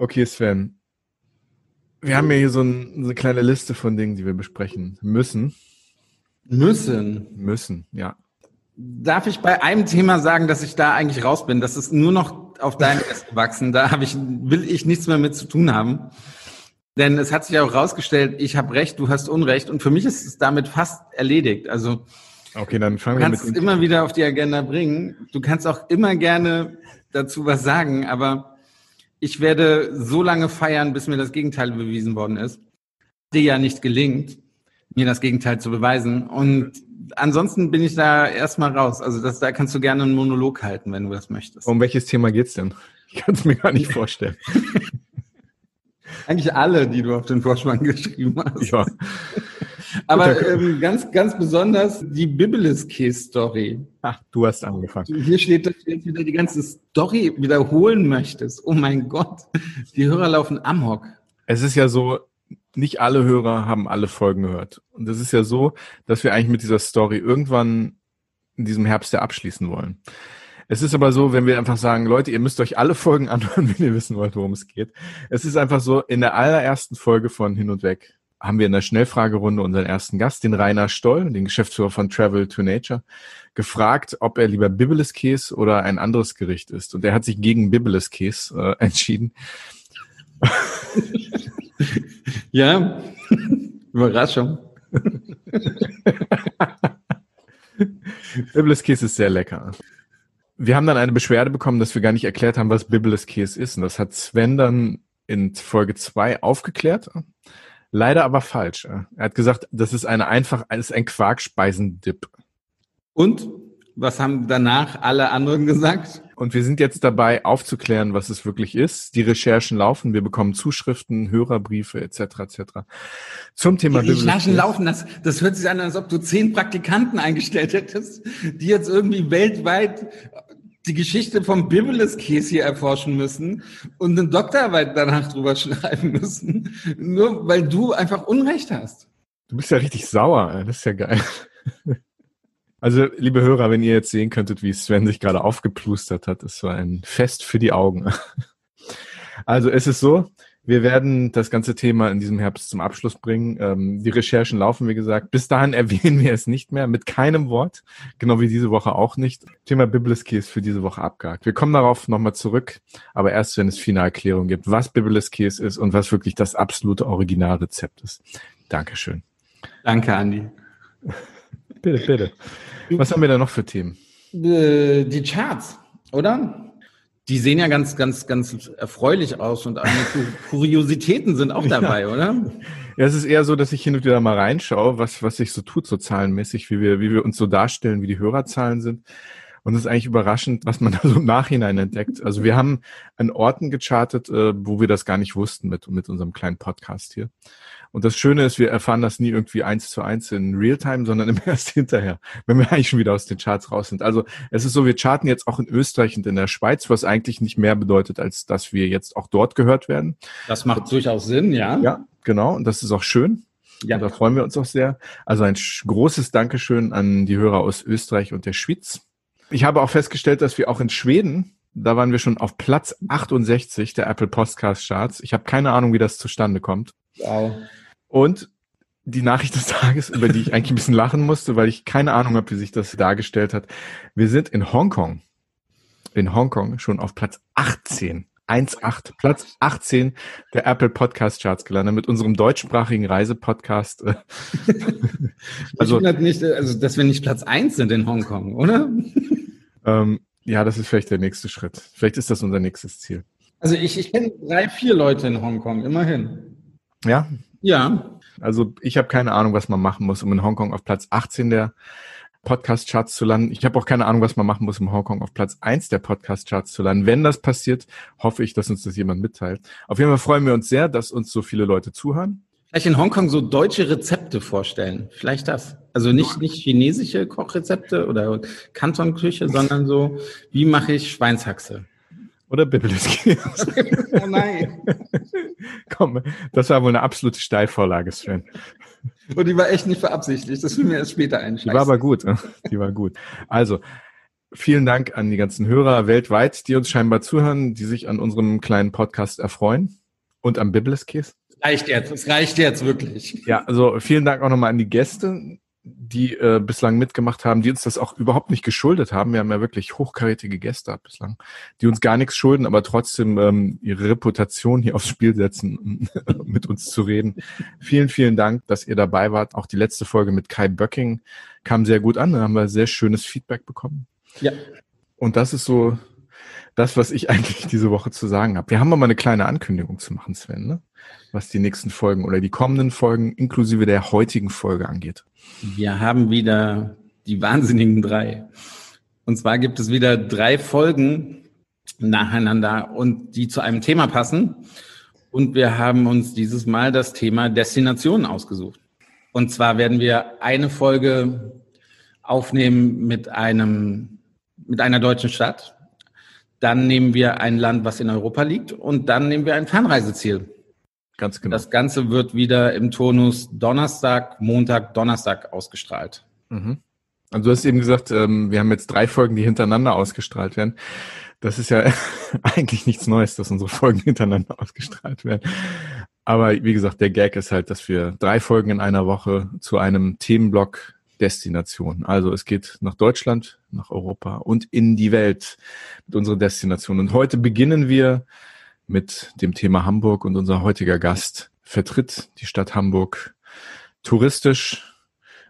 Okay, Sven. Wir haben ja hier so, ein, so eine kleine Liste von Dingen, die wir besprechen müssen. Müssen. Müssen, ja. Darf ich bei einem Thema sagen, dass ich da eigentlich raus bin? Das ist nur noch auf deinem Rest gewachsen. Da habe ich, will ich nichts mehr mit zu tun haben. Denn es hat sich auch rausgestellt, ich habe recht, du hast Unrecht. Und für mich ist es damit fast erledigt. Also Okay, dann fangen du wir kannst mit es dem immer wieder auf die Agenda bringen. Du kannst auch immer gerne dazu was sagen, aber ich werde so lange feiern, bis mir das Gegenteil bewiesen worden ist. Dir ja nicht gelingt, mir das Gegenteil zu beweisen. Und ansonsten bin ich da erstmal raus. Also das, da kannst du gerne einen Monolog halten, wenn du das möchtest. Um welches Thema geht's denn? Ich kann es mir gar nicht vorstellen. Eigentlich alle, die du auf den Vorspann geschrieben hast. Ja. Aber ähm, ganz, ganz besonders die Biblis Case Story. Ach, du hast angefangen. Hier steht, dass du jetzt wieder die ganze Story wiederholen möchtest. Oh mein Gott. Die Hörer laufen amok. Es ist ja so, nicht alle Hörer haben alle Folgen gehört. Und es ist ja so, dass wir eigentlich mit dieser Story irgendwann in diesem Herbst ja abschließen wollen. Es ist aber so, wenn wir einfach sagen, Leute, ihr müsst euch alle Folgen anhören, wenn ihr wissen wollt, worum es geht. Es ist einfach so, in der allerersten Folge von Hin und Weg haben wir in der Schnellfragerunde unseren ersten Gast, den Rainer Stoll, den Geschäftsführer von Travel to Nature, gefragt, ob er lieber Biblis Käse oder ein anderes Gericht isst. Und er hat sich gegen Biblis Käse äh, entschieden. Ja, Überraschung. Biblis Käse ist sehr lecker. Wir haben dann eine Beschwerde bekommen, dass wir gar nicht erklärt haben, was Biblis Käse ist. Und das hat Sven dann in Folge zwei aufgeklärt. Leider aber falsch. Er hat gesagt, das ist eine einfach, ist ein Quarkspeisendip. Und was haben danach alle anderen gesagt? Und wir sind jetzt dabei, aufzuklären, was es wirklich ist. Die Recherchen laufen, wir bekommen Zuschriften, Hörerbriefe etc. etc. Zum Thema Die Recherchen laufen, das, das hört sich an, als ob du zehn Praktikanten eingestellt hättest, die jetzt irgendwie weltweit die Geschichte vom Biblis Käse hier erforschen müssen und eine Doktorarbeit danach drüber schreiben müssen, nur weil du einfach Unrecht hast. Du bist ja richtig sauer, das ist ja geil. Also, liebe Hörer, wenn ihr jetzt sehen könntet, wie Sven sich gerade aufgeplustert hat, das war ein Fest für die Augen. Also, es ist so, wir werden das ganze Thema in diesem Herbst zum Abschluss bringen. Ähm, die Recherchen laufen, wie gesagt. Bis dahin erwähnen wir es nicht mehr, mit keinem Wort. Genau wie diese Woche auch nicht. Thema Bibliski ist für diese Woche abgehakt. Wir kommen darauf nochmal zurück, aber erst, wenn es Finalklärung gibt, was Bibliski ist und was wirklich das absolute Originalrezept ist. Dankeschön. Danke, Andi. Bitte, bitte. Was haben wir da noch für Themen? Äh, Die Charts, oder? Die sehen ja ganz, ganz, ganz erfreulich aus und Kuriositäten sind auch dabei, oder? Ja, es ist eher so, dass ich hin und wieder mal reinschaue, was, was sich so tut, so zahlenmäßig, wie wir, wie wir uns so darstellen, wie die Hörerzahlen sind. Und es ist eigentlich überraschend, was man da so im Nachhinein entdeckt. Also wir haben an Orten gechartet, äh, wo wir das gar nicht wussten mit, mit unserem kleinen Podcast hier. Und das Schöne ist, wir erfahren das nie irgendwie eins zu eins in Realtime, sondern immer erst hinterher, wenn wir eigentlich schon wieder aus den Charts raus sind. Also es ist so, wir charten jetzt auch in Österreich und in der Schweiz, was eigentlich nicht mehr bedeutet, als dass wir jetzt auch dort gehört werden. Das macht durchaus Sinn, ja. Ja, genau. Und das ist auch schön. Ja. Und da freuen wir uns auch sehr. Also ein großes Dankeschön an die Hörer aus Österreich und der Schweiz. Ich habe auch festgestellt, dass wir auch in Schweden, da waren wir schon auf Platz 68 der Apple Podcast Charts. Ich habe keine Ahnung, wie das zustande kommt. Wow. Und die Nachricht des Tages, über die ich eigentlich ein bisschen lachen musste, weil ich keine Ahnung habe, wie sich das dargestellt hat. Wir sind in Hongkong, in Hongkong schon auf Platz 18. 1,8, Platz 18 der Apple Podcast Charts gelandet mit unserem deutschsprachigen Reisepodcast. Also Also- nicht, also dass wir nicht Platz eins sind in Hongkong, oder? Ähm, ja, das ist vielleicht der nächste Schritt. Vielleicht ist das unser nächstes Ziel. Also ich, ich kenne drei, vier Leute in Hongkong, immerhin. Ja, Ja. also ich habe keine Ahnung, was man machen muss, um in Hongkong auf Platz 18 der Podcast-Charts zu landen. Ich habe auch keine Ahnung, was man machen muss, um Hongkong auf Platz 1 der Podcast-Charts zu landen. Wenn das passiert, hoffe ich, dass uns das jemand mitteilt. Auf jeden Fall freuen wir uns sehr, dass uns so viele Leute zuhören. Vielleicht in Hongkong so deutsche Rezepte vorstellen. Vielleicht das. Also nicht, nicht chinesische Kochrezepte oder Kantonküche, sondern so, wie mache ich Schweinshaxe? Oder Bibliski. oh nein. Komm, das war wohl eine absolute Steilvorlage, Sven. Und die war echt nicht beabsichtigt. Das will mir erst später Die einschlagen. war aber gut. ne? Die war gut. Also, Vielen Dank an die ganzen Hörer weltweit, die uns scheinbar zuhören, die sich an unserem kleinen Podcast erfreuen und am Bibliskäse. Reicht jetzt, es reicht jetzt wirklich. Ja, also vielen Dank auch nochmal an die Gäste, die äh, bislang mitgemacht haben, die uns das auch überhaupt nicht geschuldet haben. Wir haben ja wirklich hochkarätige Gäste bislang, die uns gar nichts schulden, aber trotzdem ähm, ihre Reputation hier aufs Spiel setzen, um mit uns zu reden. Vielen, vielen Dank, dass ihr dabei wart. Auch die letzte Folge mit Kai Böcking kam sehr gut an. Da haben wir sehr schönes Feedback bekommen. Ja. Und das ist so das, was ich eigentlich diese Woche zu sagen habe. Wir haben aber eine kleine Ankündigung zu machen, Sven, ne? was die nächsten Folgen oder die kommenden Folgen inklusive der heutigen Folge angeht. Wir haben wieder die wahnsinnigen drei. Und zwar gibt es wieder drei Folgen nacheinander und die zu einem Thema passen. Und wir haben uns dieses Mal das Thema Destinationen ausgesucht. Und zwar werden wir eine Folge aufnehmen mit einem, mit einer deutschen Stadt. Dann nehmen wir ein Land, was in Europa liegt. Und dann nehmen wir ein Fernreiseziel. Ganz genau. Das Ganze wird wieder im Tonus Donnerstag, Montag, Donnerstag ausgestrahlt. Mhm. Also du hast eben gesagt, ähm, wir haben jetzt drei Folgen, die hintereinander ausgestrahlt werden. Das ist ja eigentlich nichts Neues, dass unsere Folgen hintereinander ausgestrahlt werden. Aber wie gesagt, der Gag ist halt, dass wir drei Folgen in einer Woche zu einem Themenblock Destination. Also es geht nach Deutschland, nach Europa und in die Welt mit unserer Destination. Und heute beginnen wir mit dem Thema Hamburg und unser heutiger Gast vertritt die Stadt Hamburg touristisch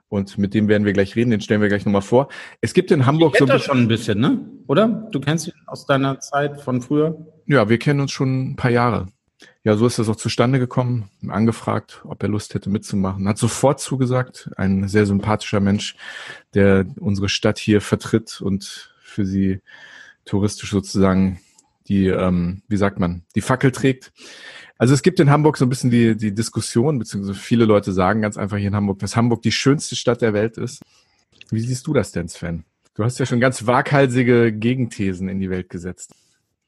und mit dem werden wir gleich reden, den stellen wir gleich nochmal vor. Es gibt in Hamburg so schon ein bisschen, ne? Oder? Du kennst ihn aus deiner Zeit von früher? Ja, wir kennen uns schon ein paar Jahre. Ja, so ist das auch zustande gekommen. Angefragt, ob er Lust hätte mitzumachen. Hat sofort zugesagt. Ein sehr sympathischer Mensch, der unsere Stadt hier vertritt und für sie touristisch sozusagen die, ähm, wie sagt man, die Fackel trägt. Also es gibt in Hamburg so ein bisschen die, die Diskussion, beziehungsweise viele Leute sagen ganz einfach hier in Hamburg, dass Hamburg die schönste Stadt der Welt ist. Wie siehst du das denn, Sven? Du hast ja schon ganz waghalsige Gegenthesen in die Welt gesetzt.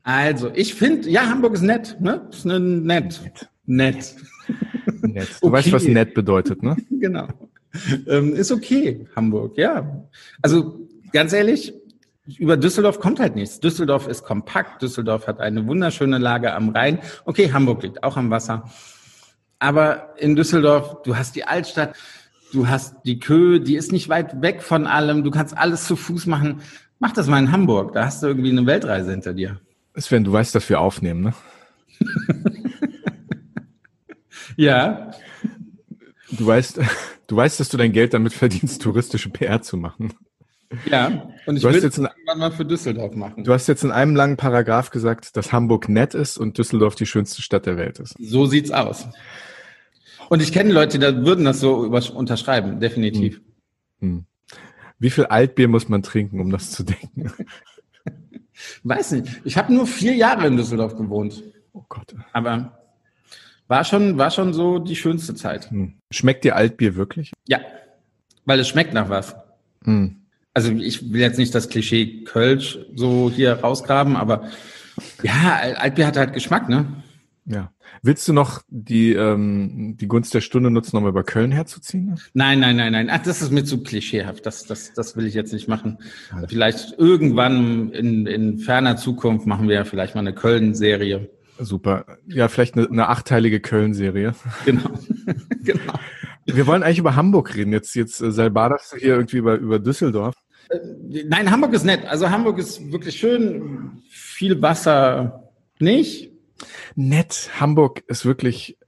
Also, ich finde, ja, Hamburg ist nett, ne? Ist ne, nett. Nett. Nett. Du okay. weißt, was nett bedeutet, ne? genau. Ähm, ist okay, Hamburg, ja. Also, ganz ehrlich, über Düsseldorf kommt halt nichts. Düsseldorf ist kompakt. Düsseldorf hat eine wunderschöne Lage am Rhein. Okay, Hamburg liegt auch am Wasser. Aber in Düsseldorf, du hast die Altstadt, du hast die Kö, die ist nicht weit weg von allem. Du kannst alles zu Fuß machen. Mach das mal in Hamburg. Da hast du irgendwie eine Weltreise hinter dir. Sven, du weißt, dass wir aufnehmen, ne? ja. Du weißt, du weißt, dass du dein Geld damit verdienst, touristische PR zu machen. Ja, und ich du will jetzt in, irgendwann mal für Düsseldorf machen. Du hast jetzt in einem langen Paragraph gesagt, dass Hamburg nett ist und Düsseldorf die schönste Stadt der Welt ist. So sieht's aus. Und ich kenne Leute, die würden das so unterschreiben, definitiv. Hm. Hm. Wie viel Altbier muss man trinken, um das zu denken? Weiß nicht. Ich habe nur vier Jahre in Düsseldorf gewohnt. Oh Gott. Aber war schon, war schon so die schönste Zeit. Hm. Schmeckt dir Altbier wirklich? Ja, weil es schmeckt nach was. Hm also ich will jetzt nicht das Klischee Kölsch so hier rausgraben, aber ja, Altbier hat halt Geschmack, ne? Ja. Willst du noch die, ähm, die Gunst der Stunde nutzen, um über Köln herzuziehen? Nein, nein, nein, nein. Ach, das ist mir zu klischeehaft. Das, das, das will ich jetzt nicht machen. Alles. Vielleicht irgendwann in, in ferner Zukunft machen wir ja vielleicht mal eine Köln-Serie. Super. Ja, vielleicht eine, eine achteilige Köln-Serie. Genau. genau. Wir wollen eigentlich über Hamburg reden. Jetzt, jetzt äh, salbaderst du hier irgendwie über, über Düsseldorf. Äh, nein, Hamburg ist nett. Also Hamburg ist wirklich schön. Viel Wasser nicht. Nett. Hamburg ist wirklich.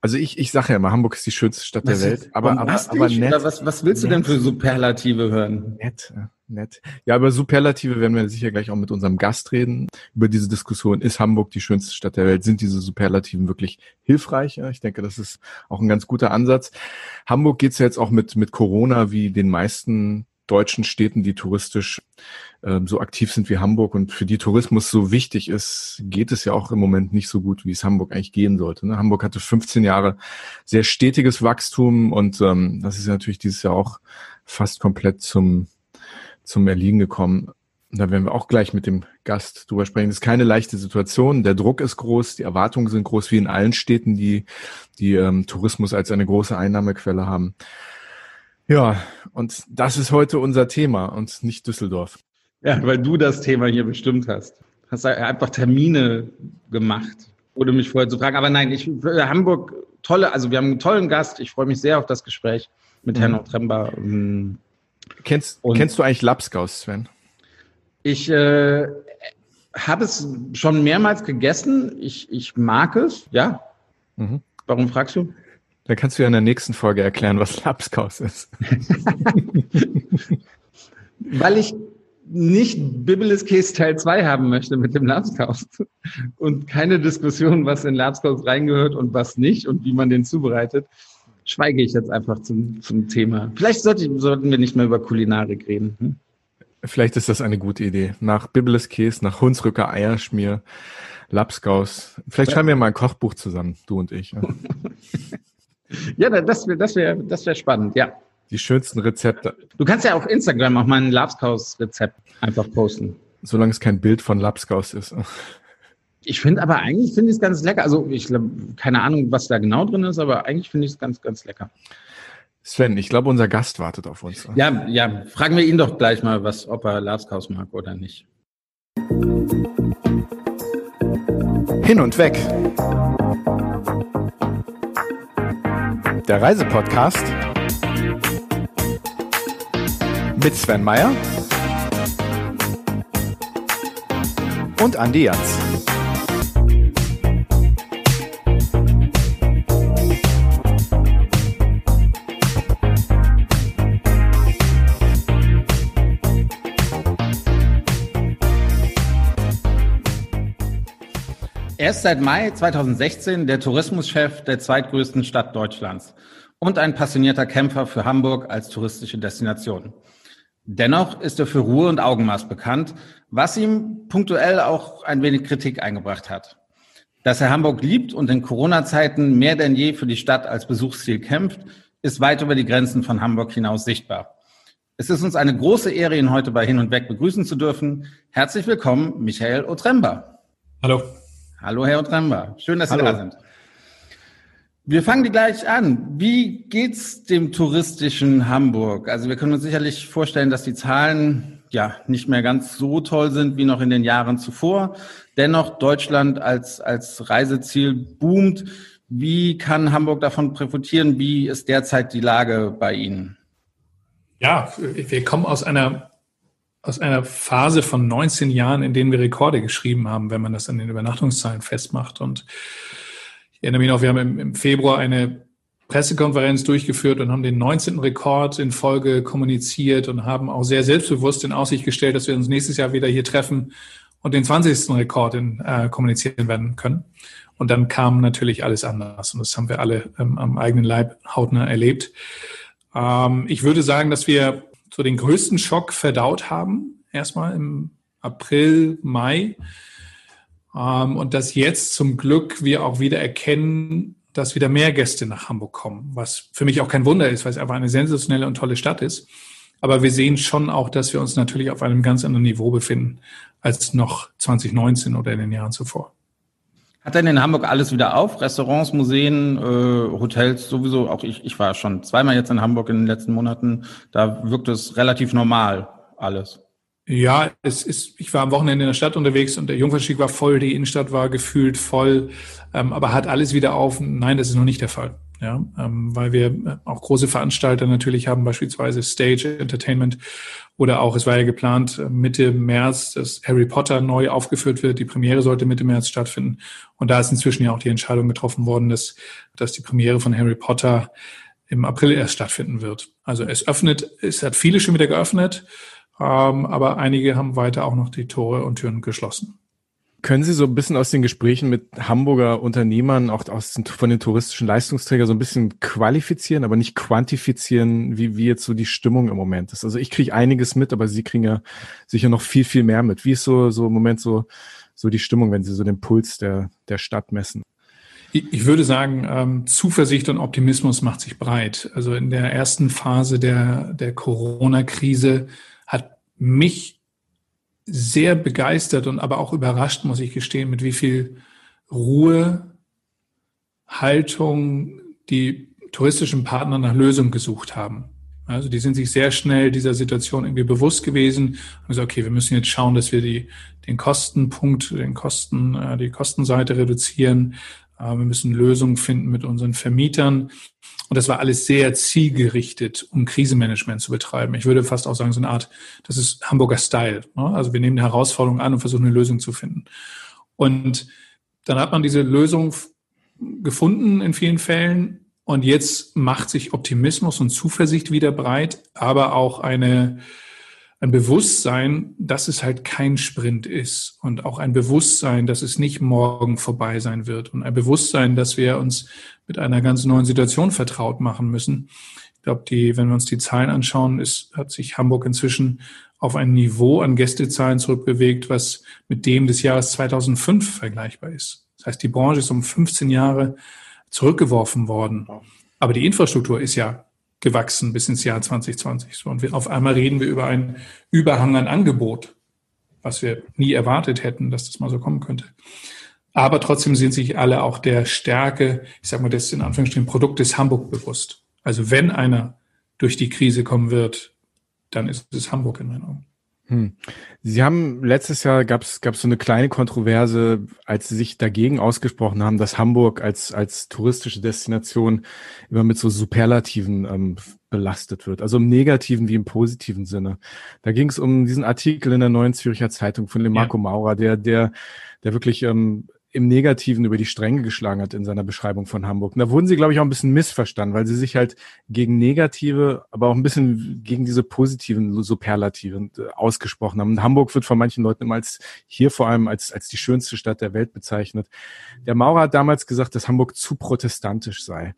Also ich, ich sage ja immer, Hamburg ist die schönste Stadt was der Welt. Aber, aber, aber nett. Was, was willst nett. du denn für Superlative hören? Nett nett. Ja, über Superlative werden wir sicher gleich auch mit unserem Gast reden. Über diese Diskussion, ist Hamburg die schönste Stadt der Welt? Sind diese Superlativen wirklich hilfreich? Ich denke, das ist auch ein ganz guter Ansatz. Hamburg geht's ja jetzt auch mit, mit Corona wie den meisten deutschen Städten, die touristisch ähm, so aktiv sind wie Hamburg und für die Tourismus so wichtig ist, geht es ja auch im Moment nicht so gut, wie es Hamburg eigentlich gehen sollte. Ne? Hamburg hatte 15 Jahre sehr stetiges Wachstum und ähm, das ist natürlich dieses Jahr auch fast komplett zum zum Erliegen gekommen. Da werden wir auch gleich mit dem Gast drüber sprechen. Das ist keine leichte Situation. Der Druck ist groß, die Erwartungen sind groß, wie in allen Städten, die, die ähm, Tourismus als eine große Einnahmequelle haben. Ja, und das ist heute unser Thema und nicht Düsseldorf. Ja, weil du das Thema hier bestimmt hast. Hast einfach Termine gemacht, ohne mich vorher zu fragen. Aber nein, ich Hamburg, tolle, also wir haben einen tollen Gast. Ich freue mich sehr auf das Gespräch mit mhm. Herrn Otremba. Kennst, kennst du eigentlich Lapskaus, Sven? Ich äh, habe es schon mehrmals gegessen. Ich, ich mag es, ja. Mhm. Warum fragst du? Dann kannst du ja in der nächsten Folge erklären, was Lapskaus ist. Weil ich nicht Biblis Case Teil 2 haben möchte mit dem Lapskaus und keine Diskussion, was in Lapskaus reingehört und was nicht und wie man den zubereitet, schweige ich jetzt einfach zum, zum Thema. Vielleicht sollte, sollten wir nicht mehr über Kulinarik reden. Hm? Vielleicht ist das eine gute Idee. Nach Biblis Käse, nach Hunsrücker Eierschmier, Lapskaus. Vielleicht schreiben wir mal ein Kochbuch zusammen, du und ich. Ja, ja das wäre das wär, das wär spannend, ja. Die schönsten Rezepte. Du kannst ja auf Instagram auch mal ein Lapskaus-Rezept einfach posten. Solange es kein Bild von Lapskaus ist. Ich finde aber eigentlich finde ich es ganz lecker. Also ich glaube, keine Ahnung, was da genau drin ist, aber eigentlich finde ich es ganz, ganz lecker. Sven, ich glaube, unser Gast wartet auf uns. Ja, ja, fragen wir ihn doch gleich mal, was, ob er Lapskaus mag oder nicht. Hin und weg. Der Reisepodcast mit Sven Meyer und Andi Jans. Ist seit Mai 2016 der Tourismuschef der zweitgrößten Stadt Deutschlands und ein passionierter Kämpfer für Hamburg als touristische Destination. Dennoch ist er für Ruhe und Augenmaß bekannt, was ihm punktuell auch ein wenig Kritik eingebracht hat. Dass er Hamburg liebt und in Corona-Zeiten mehr denn je für die Stadt als Besuchsziel kämpft, ist weit über die Grenzen von Hamburg hinaus sichtbar. Es ist uns eine große Ehre, ihn heute bei Hin und Weg begrüßen zu dürfen. Herzlich willkommen, Michael Otremba. Hallo. Hallo, Herr Otremba. Schön, dass Hallo. Sie da sind. Wir fangen gleich an. Wie geht's dem touristischen Hamburg? Also wir können uns sicherlich vorstellen, dass die Zahlen ja nicht mehr ganz so toll sind wie noch in den Jahren zuvor. Dennoch Deutschland als, als Reiseziel boomt. Wie kann Hamburg davon profitieren? Wie ist derzeit die Lage bei Ihnen? Ja, wir kommen aus einer aus einer Phase von 19 Jahren, in denen wir Rekorde geschrieben haben, wenn man das an den Übernachtungszahlen festmacht. Und ich erinnere mich noch, wir haben im, Februar eine Pressekonferenz durchgeführt und haben den 19. Rekord in Folge kommuniziert und haben auch sehr selbstbewusst in Aussicht gestellt, dass wir uns nächstes Jahr wieder hier treffen und den 20. Rekord in, äh, kommunizieren werden können. Und dann kam natürlich alles anders und das haben wir alle ähm, am eigenen Leib hautnah erlebt. Ähm, ich würde sagen, dass wir so den größten Schock verdaut haben, erstmal im April, Mai. Ähm, und dass jetzt zum Glück wir auch wieder erkennen, dass wieder mehr Gäste nach Hamburg kommen, was für mich auch kein Wunder ist, weil es einfach eine sensationelle und tolle Stadt ist. Aber wir sehen schon auch, dass wir uns natürlich auf einem ganz anderen Niveau befinden als noch 2019 oder in den Jahren zuvor. Hat denn in Hamburg alles wieder auf? Restaurants, Museen, äh, Hotels sowieso? Auch ich, ich war schon zweimal jetzt in Hamburg in den letzten Monaten. Da wirkt es relativ normal alles. Ja, es ist, ich war am Wochenende in der Stadt unterwegs und der Jungfernstieg war voll, die Innenstadt war gefühlt voll, ähm, aber hat alles wieder auf? Nein, das ist noch nicht der Fall. Ja, ähm, weil wir äh, auch große Veranstalter natürlich haben, beispielsweise Stage Entertainment oder auch, es war ja geplant, äh, Mitte März, dass Harry Potter neu aufgeführt wird. Die Premiere sollte Mitte März stattfinden. Und da ist inzwischen ja auch die Entscheidung getroffen worden, dass, dass die Premiere von Harry Potter im April erst stattfinden wird. Also es öffnet, es hat viele schon wieder geöffnet, ähm, aber einige haben weiter auch noch die Tore und Türen geschlossen. Können Sie so ein bisschen aus den Gesprächen mit Hamburger Unternehmern, auch aus den, von den touristischen Leistungsträgern so ein bisschen qualifizieren, aber nicht quantifizieren, wie, wie jetzt so die Stimmung im Moment ist? Also ich kriege einiges mit, aber Sie kriegen ja sicher noch viel, viel mehr mit. Wie ist so, so im Moment so, so die Stimmung, wenn Sie so den Puls der, der Stadt messen? Ich würde sagen, ähm, Zuversicht und Optimismus macht sich breit. Also in der ersten Phase der, der Corona-Krise hat mich sehr begeistert und aber auch überrascht, muss ich gestehen, mit wie viel Ruhe, Haltung die touristischen Partner nach Lösungen gesucht haben. Also die sind sich sehr schnell dieser Situation irgendwie bewusst gewesen und gesagt, okay, wir müssen jetzt schauen, dass wir die, den Kostenpunkt, den Kosten, äh, die Kostenseite reduzieren. Äh, wir müssen Lösungen finden mit unseren Vermietern. Und das war alles sehr zielgerichtet, um Krisenmanagement zu betreiben. Ich würde fast auch sagen, so eine Art, das ist Hamburger Style. Ne? Also wir nehmen eine Herausforderung an und versuchen eine Lösung zu finden. Und dann hat man diese Lösung gefunden in vielen Fällen und jetzt macht sich Optimismus und Zuversicht wieder breit, aber auch eine, ein Bewusstsein, dass es halt kein Sprint ist und auch ein Bewusstsein, dass es nicht morgen vorbei sein wird und ein Bewusstsein, dass wir uns mit einer ganz neuen Situation vertraut machen müssen. Ich glaube, die, wenn wir uns die Zahlen anschauen, ist, hat sich Hamburg inzwischen auf ein Niveau an Gästezahlen zurückbewegt, was mit dem des Jahres 2005 vergleichbar ist. Das heißt, die Branche ist um 15 Jahre zurückgeworfen worden. Aber die Infrastruktur ist ja gewachsen bis ins Jahr 2020. So, und wir, auf einmal reden wir über einen Überhang an Angebot, was wir nie erwartet hätten, dass das mal so kommen könnte. Aber trotzdem sind sich alle auch der Stärke, ich sage mal, des in Anführungsstrichen Produktes Hamburg bewusst. Also wenn einer durch die Krise kommen wird, dann ist es Hamburg in meinen Augen. Hm. Sie haben letztes Jahr gab es so eine kleine Kontroverse, als Sie sich dagegen ausgesprochen haben, dass Hamburg als als touristische Destination immer mit so Superlativen ähm, belastet wird, also im negativen wie im positiven Sinne. Da ging es um diesen Artikel in der Neuen Zürcher Zeitung von dem Marco ja. Maurer, der der der wirklich ähm, im Negativen über die Stränge geschlagen hat in seiner Beschreibung von Hamburg. Und da wurden sie, glaube ich, auch ein bisschen missverstanden, weil sie sich halt gegen negative, aber auch ein bisschen gegen diese positiven Superlativen äh, ausgesprochen haben. Und Hamburg wird von manchen Leuten immer als hier vor allem als, als die schönste Stadt der Welt bezeichnet. Der Maurer hat damals gesagt, dass Hamburg zu protestantisch sei.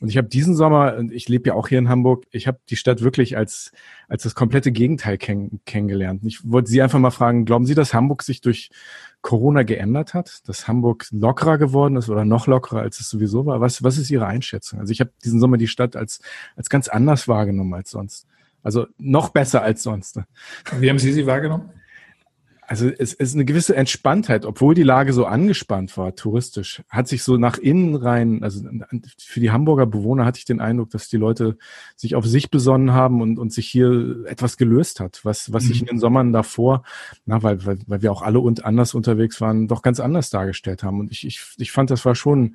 Und ich habe diesen Sommer, ich lebe ja auch hier in Hamburg, ich habe die Stadt wirklich als, als das komplette Gegenteil kenn kennengelernt. Und ich wollte Sie einfach mal fragen, glauben Sie, dass Hamburg sich durch Corona geändert hat, dass Hamburg lockerer geworden ist oder noch lockerer, als es sowieso war? Was, was ist Ihre Einschätzung? Also ich habe diesen Sommer die Stadt als, als ganz anders wahrgenommen als sonst. Also noch besser als sonst. Wie haben Sie sie wahrgenommen? Also es ist eine gewisse Entspanntheit, obwohl die Lage so angespannt war, touristisch, hat sich so nach innen rein, also für die Hamburger Bewohner hatte ich den Eindruck, dass die Leute sich auf sich besonnen haben und, und sich hier etwas gelöst hat, was, was mhm. sich in den Sommern davor, na, weil, weil, weil wir auch alle und anders unterwegs waren, doch ganz anders dargestellt haben. Und ich, ich, ich fand, das war schon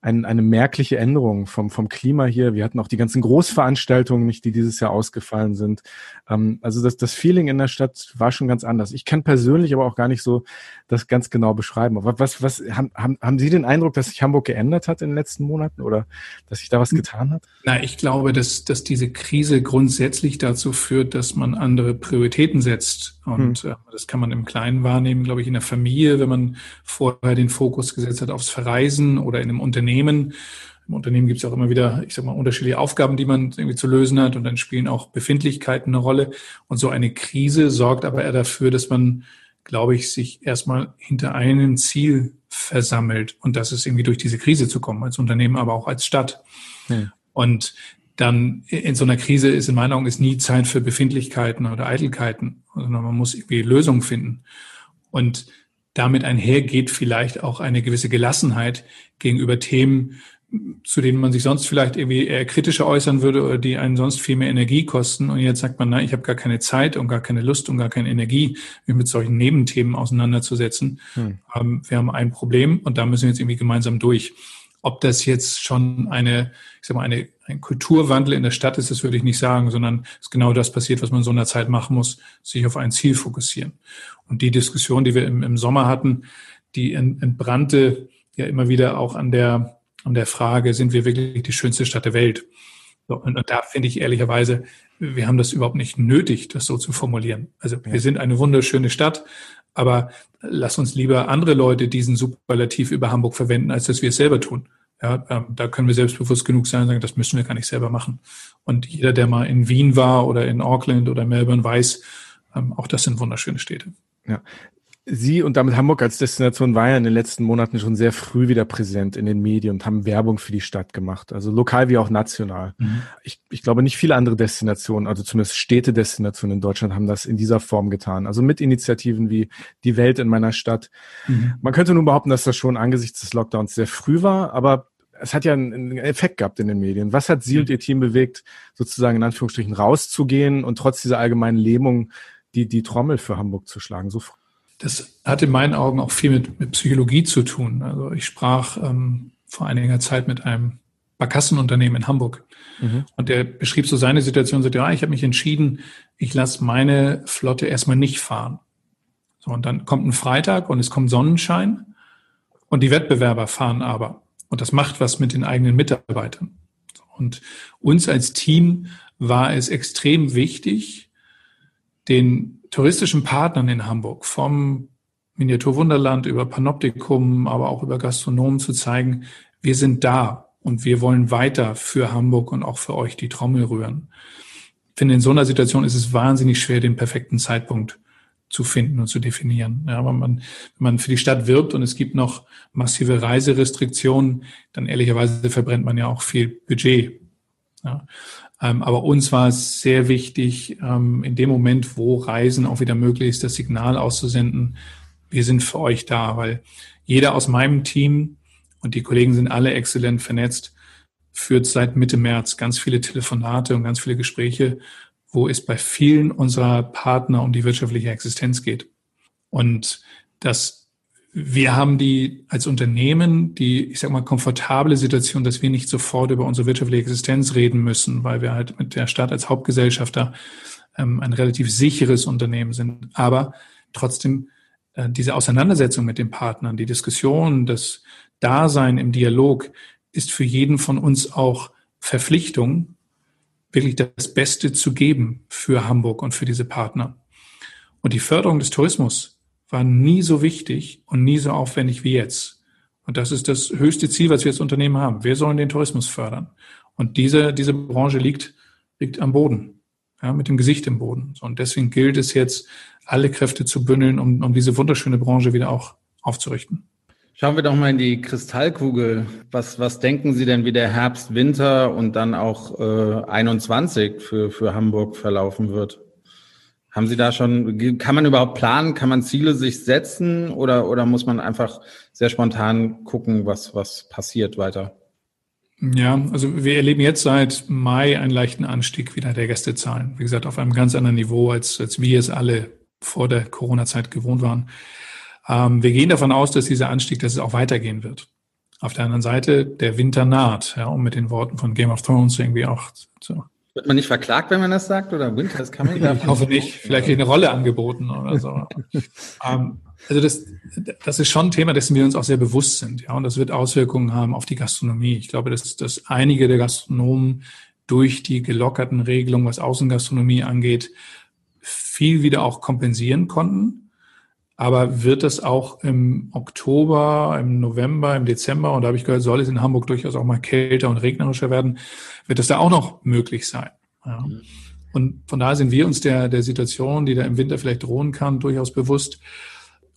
ein, eine merkliche Änderung vom, vom Klima hier. Wir hatten auch die ganzen Großveranstaltungen nicht, die dieses Jahr ausgefallen sind. Ähm, also das, das Feeling in der Stadt war schon ganz anders. Ich kann persönlich aber auch gar nicht so das ganz genau beschreiben. Aber was, was haben, haben, haben Sie den Eindruck, dass sich Hamburg geändert hat in den letzten Monaten oder dass sich da was getan hat? Na, ich glaube, dass, dass diese Krise grundsätzlich dazu führt, dass man andere Prioritäten setzt. Und hm. äh, das kann man im Kleinen wahrnehmen, glaube ich, in der Familie, wenn man vorher den Fokus gesetzt hat aufs Verreisen oder in einem Unternehmen Unternehmen. Im Unternehmen gibt es auch immer wieder, ich sag mal, unterschiedliche Aufgaben, die man irgendwie zu lösen hat und dann spielen auch Befindlichkeiten eine Rolle. Und so eine Krise sorgt aber eher dafür, dass man, glaube ich, sich erstmal hinter einem Ziel versammelt und das ist irgendwie durch diese Krise zu kommen, als Unternehmen, aber auch als Stadt. Ja. Und dann in so einer Krise ist in meinen Augen ist nie Zeit für Befindlichkeiten oder Eitelkeiten, sondern man muss irgendwie Lösungen finden. Und damit einhergeht vielleicht auch eine gewisse Gelassenheit gegenüber Themen, zu denen man sich sonst vielleicht irgendwie eher kritischer äußern würde oder die einen sonst viel mehr Energie kosten. Und jetzt sagt man, nein, ich habe gar keine Zeit und gar keine Lust und gar keine Energie, mich mit solchen Nebenthemen auseinanderzusetzen. Hm. Ähm, wir haben ein Problem und da müssen wir jetzt irgendwie gemeinsam durch. Ob das jetzt schon eine, ich sag mal, eine, ein Kulturwandel in der Stadt ist, das würde ich nicht sagen, sondern es ist genau das passiert, was man in so einer Zeit machen muss, sich auf ein Ziel fokussieren. Und die Diskussion, die wir im, im Sommer hatten, die entbrannte ja immer wieder auch an der, an der Frage, sind wir wirklich die schönste Stadt der Welt? So, und, und da finde ich ehrlicherweise, wir haben das überhaupt nicht nötig, das so zu formulieren. Also ja. wir sind eine wunderschöne Stadt, aber lass uns lieber andere Leute diesen Superlativ über Hamburg verwenden, als dass wir es selber tun. Ja, ähm, da können wir selbstbewusst genug sein und sagen, das müssen wir gar nicht selber machen. Und jeder, der mal in Wien war oder in Auckland oder Melbourne, weiß, ähm, auch das sind wunderschöne Städte. Ja. Sie und damit Hamburg als Destination war ja in den letzten Monaten schon sehr früh wieder präsent in den Medien und haben Werbung für die Stadt gemacht, also lokal wie auch national. Mhm. Ich, ich glaube, nicht viele andere Destinationen, also zumindest Städtedestinationen in Deutschland, haben das in dieser Form getan. Also mit Initiativen wie Die Welt in meiner Stadt. Mhm. Man könnte nun behaupten, dass das schon angesichts des Lockdowns sehr früh war, aber es hat ja einen Effekt gehabt in den Medien. Was hat Sie und Ihr Team bewegt, sozusagen in Anführungsstrichen rauszugehen und trotz dieser allgemeinen Lähmung die, die Trommel für Hamburg zu schlagen? So das hat in meinen Augen auch viel mit, mit Psychologie zu tun. Also ich sprach ähm, vor einiger Zeit mit einem Barkassenunternehmen in Hamburg. Mhm. Und der beschrieb so seine Situation, so, ja, ich habe mich entschieden, ich lasse meine Flotte erstmal nicht fahren. So, und dann kommt ein Freitag und es kommt Sonnenschein und die Wettbewerber fahren aber. Und das macht was mit den eigenen Mitarbeitern. Und uns als Team war es extrem wichtig, den touristischen Partnern in Hamburg vom Miniaturwunderland über Panoptikum, aber auch über Gastronomen zu zeigen, wir sind da und wir wollen weiter für Hamburg und auch für euch die Trommel rühren. Ich finde, in so einer Situation ist es wahnsinnig schwer, den perfekten Zeitpunkt zu finden und zu definieren. Ja, wenn man, wenn man für die Stadt wirbt und es gibt noch massive Reiserestriktionen, dann ehrlicherweise verbrennt man ja auch viel Budget. Ja. Ähm, aber uns war es sehr wichtig, ähm, in dem Moment, wo Reisen auch wieder möglich ist, das Signal auszusenden, wir sind für euch da, weil jeder aus meinem Team und die Kollegen sind alle exzellent vernetzt, führt seit Mitte März ganz viele Telefonate und ganz viele Gespräche, wo es bei vielen unserer Partner um die wirtschaftliche Existenz geht. Und das wir haben die als Unternehmen die, ich sag mal, komfortable Situation, dass wir nicht sofort über unsere wirtschaftliche Existenz reden müssen, weil wir halt mit der Stadt als Hauptgesellschafter ähm, ein relativ sicheres Unternehmen sind. Aber trotzdem äh, diese Auseinandersetzung mit den Partnern, die Diskussion, das Dasein im Dialog ist für jeden von uns auch Verpflichtung, wirklich das Beste zu geben für Hamburg und für diese Partner. Und die Förderung des Tourismus war nie so wichtig und nie so aufwendig wie jetzt. Und das ist das höchste Ziel, was wir als Unternehmen haben. Wir sollen den Tourismus fördern. Und diese, diese Branche liegt, liegt am Boden, ja, mit dem Gesicht im Boden. Und deswegen gilt es jetzt, alle Kräfte zu bündeln, um, um diese wunderschöne Branche wieder auch aufzurichten. Schauen wir doch mal in die Kristallkugel. Was, was denken Sie denn, wie der Herbst, Winter und dann auch äh, 21 für, für Hamburg verlaufen wird? Haben Sie da schon, kann man überhaupt planen, kann man Ziele sich setzen oder, oder muss man einfach sehr spontan gucken, was, was passiert weiter? Ja, also wir erleben jetzt seit Mai einen leichten Anstieg wieder der Gästezahlen. Wie gesagt, auf einem ganz anderen Niveau, als, als wir es alle vor der Corona-Zeit gewohnt waren. Ähm, wir gehen davon aus, dass dieser Anstieg, dass es auch weitergehen wird. Auf der anderen Seite, der Winter naht, ja, um mit den Worten von Game of Thrones irgendwie auch zu, wird man nicht verklagt, wenn man das sagt? Oder Winter ist coming? Ich hoffe nicht. Vielleicht eine Rolle angeboten oder so. ähm, also das, das ist schon ein Thema, dessen wir uns auch sehr bewusst sind. Ja, und das wird Auswirkungen haben auf die Gastronomie. Ich glaube, dass, dass einige der Gastronomen durch die gelockerten Regelungen, was Außengastronomie angeht, viel wieder auch kompensieren konnten. Aber wird das auch im Oktober, im November, im Dezember, und da habe ich gehört, soll es in Hamburg durchaus auch mal kälter und regnerischer werden, wird das da auch noch möglich sein. Ja. Mhm. Und von daher sind wir uns der, der Situation, die da im Winter vielleicht drohen kann, durchaus bewusst.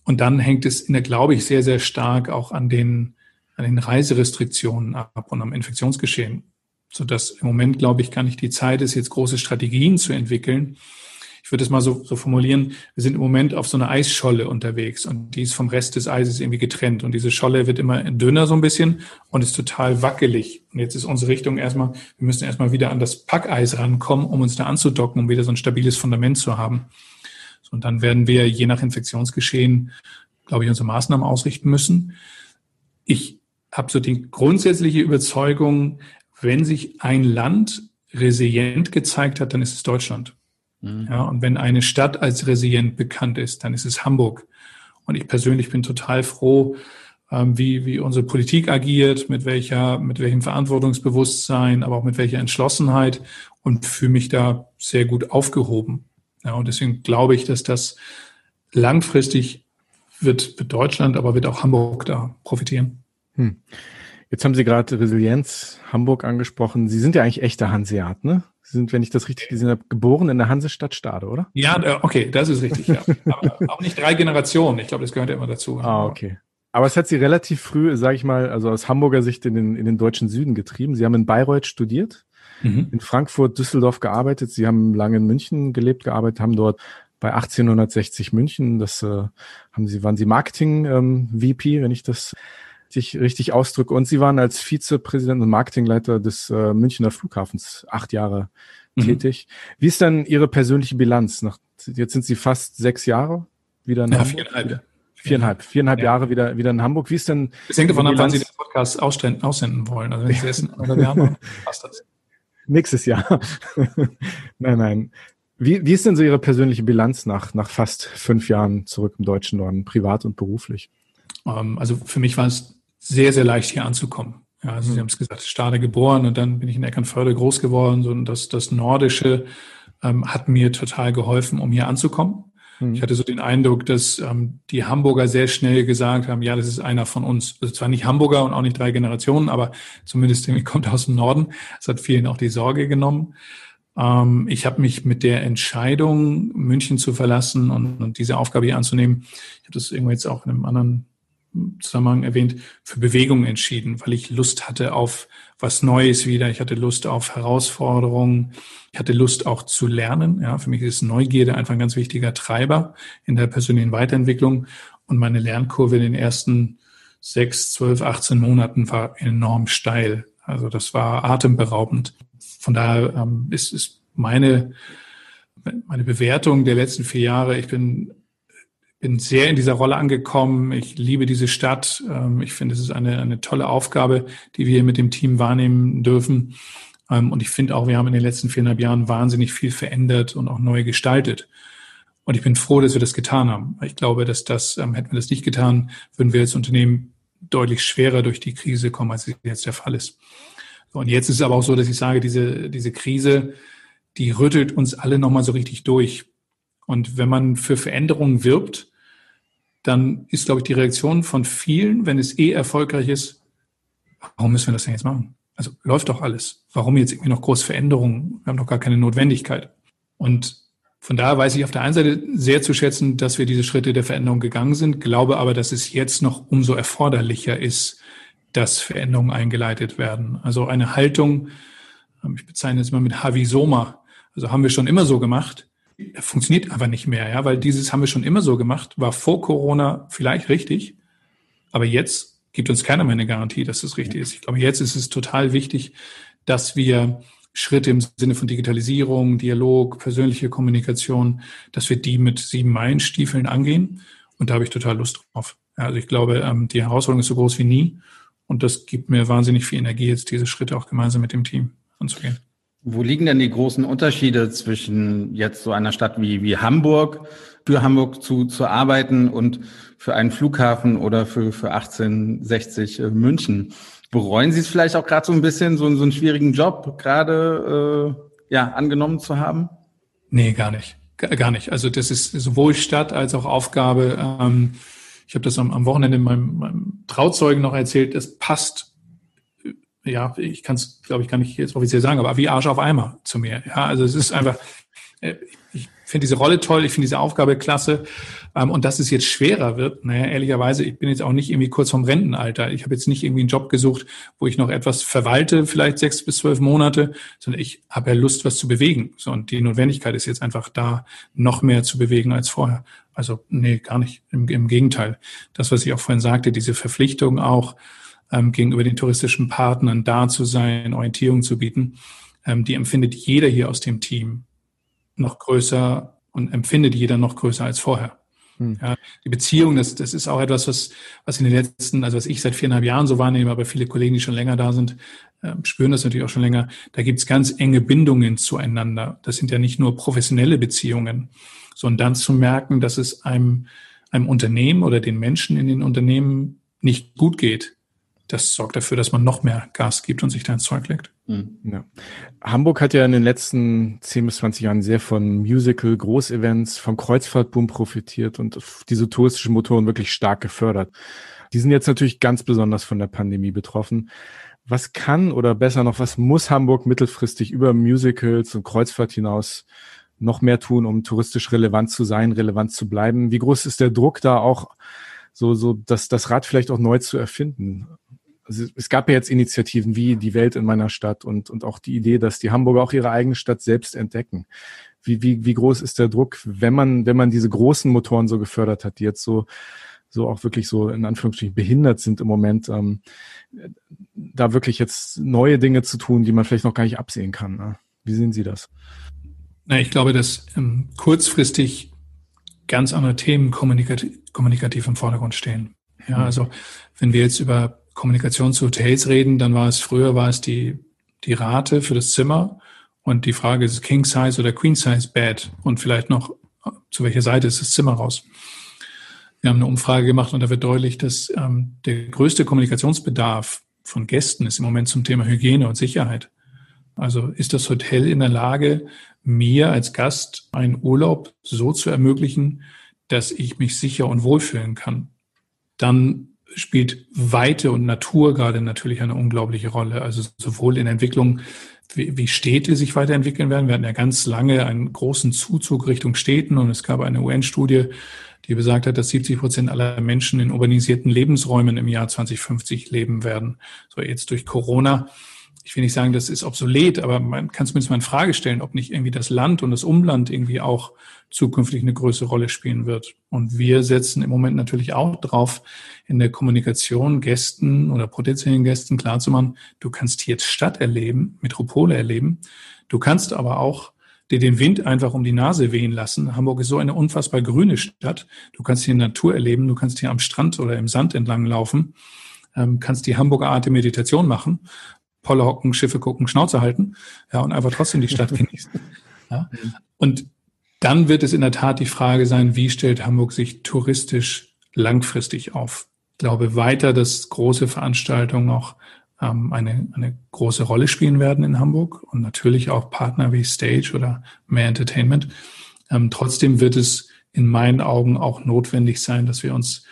Und dann hängt es in der, glaube ich, sehr, sehr stark auch an den, an den Reiserestriktionen ab und am Infektionsgeschehen. Sodass im Moment, glaube ich, gar nicht die Zeit ist, jetzt große Strategien zu entwickeln, ich würde es mal so, so formulieren, wir sind im Moment auf so einer Eisscholle unterwegs und die ist vom Rest des Eises irgendwie getrennt und diese Scholle wird immer dünner so ein bisschen und ist total wackelig. Und jetzt ist unsere Richtung erstmal, wir müssen erstmal wieder an das Packeis rankommen, um uns da anzudocken, um wieder so ein stabiles Fundament zu haben. Und dann werden wir je nach Infektionsgeschehen, glaube ich, unsere Maßnahmen ausrichten müssen. Ich habe so die grundsätzliche Überzeugung, wenn sich ein Land resilient gezeigt hat, dann ist es Deutschland. Mhm. Ja, und wenn eine Stadt als resilient bekannt ist, dann ist es Hamburg. Und ich persönlich bin total froh, ähm, wie, wie unsere Politik agiert, mit welcher, mit welchem Verantwortungsbewusstsein, aber auch mit welcher Entschlossenheit und fühle mich da sehr gut aufgehoben. Ja, und deswegen glaube ich, dass das langfristig wird, wird Deutschland, aber wird auch Hamburg da profitieren. Hm. Jetzt haben Sie gerade Resilienz Hamburg angesprochen. Sie sind ja eigentlich echter Hanseat, ne? Sie sind, wenn ich das richtig gesehen habe, geboren in der Hansestadt Stade, oder? Ja, äh, okay, das ist richtig, ja. Aber auch nicht drei Generationen. Ich glaube, das gehört ja immer dazu. Ah, okay. Aber es hat Sie relativ früh, sage ich mal, also aus Hamburger Sicht in den, in den deutschen Süden getrieben. Sie haben in Bayreuth studiert, mhm. in Frankfurt, Düsseldorf gearbeitet. Sie haben lange in München gelebt, gearbeitet, haben dort bei 1860 München, das äh, haben Sie, waren Sie Marketing ähm, VP, wenn ich das richtig, richtig ausdrücke. Und Sie waren als Vizepräsident und Marketingleiter des äh, Münchner Flughafens acht Jahre mhm. tätig. Wie ist dann Ihre persönliche Bilanz? Nach, jetzt sind Sie fast sechs Jahre wieder in ja, Hamburg. Viereinhalb. Viereinhalb, viereinhalb ja. Jahre wieder, wieder in Hamburg. Wie ist denn? Es hängt davon ab, wann Sie den Podcast aussenden wollen. Also wenn Sie essen oder wir haben, passt das. Nächstes Jahr. nein, nein. Wie, wie ist denn so Ihre persönliche Bilanz nach, nach fast fünf Jahren zurück im deutschen Norden, privat und beruflich? Ähm, also für mich war es sehr, sehr leicht, hier anzukommen. Ja, also mhm. Sie haben es gesagt, Stade geboren und dann bin ich in Eckernförde groß geworden. So, und das, das Nordische ähm, hat mir total geholfen, um hier anzukommen. Mhm. Ich hatte so den Eindruck, dass ähm, die Hamburger sehr schnell gesagt haben, ja, das ist einer von uns. Also zwar nicht Hamburger und auch nicht drei Generationen, aber zumindest irgendwie kommt aus dem Norden. Das hat vielen auch die Sorge genommen. Ähm, ich habe mich mit der Entscheidung, München zu verlassen und, und diese Aufgabe hier anzunehmen, ich habe das irgendwo jetzt auch in einem anderen Zusammenhang erwähnt, für Bewegung entschieden, weil ich Lust hatte auf was Neues wieder. Ich hatte Lust auf Herausforderungen. Ich hatte Lust auch zu lernen. Ja, für mich ist Neugierde einfach ein ganz wichtiger Treiber in der persönlichen Weiterentwicklung. Und meine Lernkurve in den ersten sechs, zwölf, 18 Monaten war enorm steil. Also das war atemberaubend. Von daher ähm, ist, ist meine, meine Bewertung der letzten vier Jahre, ich bin bin sehr in dieser Rolle angekommen. Ich liebe diese Stadt. Ähm, ich finde, es ist eine, eine tolle Aufgabe, die wir mit dem Team wahrnehmen dürfen. Ähm, und ich finde auch, wir haben in den letzten viereinhalb Jahren wahnsinnig viel verändert und auch neu gestaltet. Und ich bin froh, dass wir das getan haben. Ich glaube, dass das, ähm, hätten wir das nicht getan, würden wir als Unternehmen deutlich schwerer durch die Krise kommen, als es jetzt der Fall ist. Und jetzt ist es aber auch so, dass ich sage, diese, diese Krise, die rüttelt uns alle nochmal so richtig durch. Und wenn man für Veränderungen wirbt, dann ist, glaube ich, die Reaktion von vielen, wenn es eh erfolgreich ist, warum müssen wir das denn jetzt machen? Also läuft doch alles. Warum jetzt irgendwie noch große Veränderungen? Wir haben doch gar keine Notwendigkeit. Und von daher weiß ich auf der einen Seite sehr zu schätzen, dass wir diese Schritte der Veränderung gegangen sind, glaube aber, dass es jetzt noch umso erforderlicher ist, dass Veränderungen eingeleitet werden. Also eine Haltung, ähm, ich bezeichne es mal mit Havisoma, also haben wir schon immer so gemacht, funktioniert einfach nicht mehr, ja, weil dieses haben wir schon immer so gemacht, war vor Corona vielleicht richtig, aber jetzt gibt uns keiner mehr eine Garantie, dass es richtig ist. Ich glaube, jetzt ist es total wichtig, dass wir Schritte im Sinne von Digitalisierung, Dialog, persönliche Kommunikation, dass wir die mit sieben Meilenstiefeln angehen. Und da habe ich total Lust drauf. Also ich glaube, ähm, die Herausforderung ist so groß wie nie. Und das gibt mir wahnsinnig viel Energie, jetzt diese Schritte auch gemeinsam mit dem Team anzugehen. Wo liegen denn die großen Unterschiede zwischen jetzt so einer Stadt wie, wie Hamburg, für Hamburg zu, zu arbeiten und für einen Flughafen oder für, für 1860 äh, München? Bereuen Sie es vielleicht auch gerade so ein bisschen, so, so einen schwierigen Job gerade äh, ja, angenommen zu haben? Nee, gar nicht. Gar nicht. Also das ist sowohl Stadt als auch Aufgabe. Ähm, ich habe das am, am Wochenende meinem, meinem Trauzeugen noch erzählt. Es passt ja, ich kann es, glaube ich, gar nicht jetzt offiziell sagen, aber wie Arsch auf Eimer zu mir. Ja, also es ist einfach, äh, ich finde diese Rolle toll, ich finde diese Aufgabe klasse. Ähm, und dass es jetzt schwerer wird, naja, ehrlicherweise, ich bin jetzt auch nicht irgendwie kurz vom Rentenalter. Ich habe jetzt nicht irgendwie einen Job gesucht, wo ich noch etwas verwalte, vielleicht sechs bis zwölf Monate, sondern ich habe ja Lust, was zu bewegen. So, und die Notwendigkeit ist jetzt einfach da, noch mehr zu bewegen als vorher. Also, nee, gar nicht. Im, im Gegenteil. Das, was ich auch vorhin sagte, diese Verpflichtung auch, ähm, gegenüber den touristischen Partnern da zu sein, Orientierung zu bieten, ähm, die empfindet jeder hier aus dem Team noch größer und empfindet jeder noch größer als vorher. Hm. Ja, die Beziehung, das, das ist auch etwas, was, was in den letzten, also was ich seit viereinhalb Jahren so wahrnehme, aber viele Kollegen, die schon länger da sind, äh, spüren das natürlich auch schon länger. Da gibt's ganz enge Bindungen zueinander. Das sind ja nicht nur professionelle Beziehungen, sondern dann zu merken, dass es einem, einem Unternehmen oder den Menschen in den Unternehmen nicht gut geht, das sorgt dafür, dass man noch mehr Gas gibt und sich da ins Zeug legt. Mhm. Ja. Hamburg hat ja in den letzten 10 bis 20 Jahren sehr von Musical, Großevents, vom Kreuzfahrtboom profitiert und diese touristischen Motoren wirklich stark gefördert. Die sind jetzt natürlich ganz besonders von der Pandemie betroffen. Was kann oder besser noch, was muss Hamburg mittelfristig über Musicals und Kreuzfahrt hinaus noch mehr tun, um touristisch relevant zu sein, relevant zu bleiben? Wie groß ist der Druck da auch, so, so, das, das Rad vielleicht auch neu zu erfinden? Also es gab ja jetzt Initiativen wie die Welt in meiner Stadt und, und auch die Idee, dass die Hamburger auch ihre eigene Stadt selbst entdecken. Wie, wie, wie groß ist der Druck, wenn man, wenn man diese großen Motoren so gefördert hat, die jetzt so, so auch wirklich so in Anführungsstrichen behindert sind im Moment, ähm, da wirklich jetzt neue Dinge zu tun, die man vielleicht noch gar nicht absehen kann. Ne? Wie sehen Sie das? Na, ich glaube, dass ähm, kurzfristig ganz andere Themen kommunikativ, kommunikativ im Vordergrund stehen. Ja, mhm. also wenn wir jetzt über Kommunikation zu Hotels reden, dann war es früher war es die die Rate für das Zimmer und die Frage ist King Size oder Queen Size Bed und vielleicht noch zu welcher Seite ist das Zimmer raus. Wir haben eine Umfrage gemacht und da wird deutlich, dass ähm, der größte Kommunikationsbedarf von Gästen ist im Moment zum Thema Hygiene und Sicherheit. Also ist das Hotel in der Lage, mir als Gast einen Urlaub so zu ermöglichen, dass ich mich sicher und wohlfühlen kann? Dann spielt Weite und Natur gerade natürlich eine unglaubliche Rolle. Also sowohl in Entwicklung, wie, wie Städte sich weiterentwickeln werden. Wir hatten ja ganz lange einen großen Zuzug Richtung Städten und es gab eine UN-Studie, die besagt hat, dass 70 Prozent aller Menschen in urbanisierten Lebensräumen im Jahr 2050 leben werden. So jetzt durch Corona. Ich will nicht sagen, das ist obsolet, aber man kann zumindest mal in Frage stellen, ob nicht irgendwie das Land und das Umland irgendwie auch zukünftig eine größere Rolle spielen wird. Und wir setzen im Moment natürlich auch drauf, in der Kommunikation Gästen oder potenziellen Gästen klarzumachen, du kannst hier Stadt erleben, Metropole erleben. Du kannst aber auch dir den Wind einfach um die Nase wehen lassen. Hamburg ist so eine unfassbar grüne Stadt. Du kannst hier Natur erleben, du kannst hier am Strand oder im Sand entlang laufen, ähm, kannst die Hamburger Art der Meditation machen, Polle hocken, Schiffe gucken, Schnauze halten, ja, und einfach trotzdem die Stadt genießen. Ja. Und dann wird es in der Tat die Frage sein, wie stellt Hamburg sich touristisch langfristig auf? Ich glaube weiter, dass große Veranstaltungen auch ähm, eine, eine große Rolle spielen werden in Hamburg und natürlich auch Partner wie Stage oder Mehr Entertainment. Ähm, trotzdem wird es in meinen Augen auch notwendig sein, dass wir uns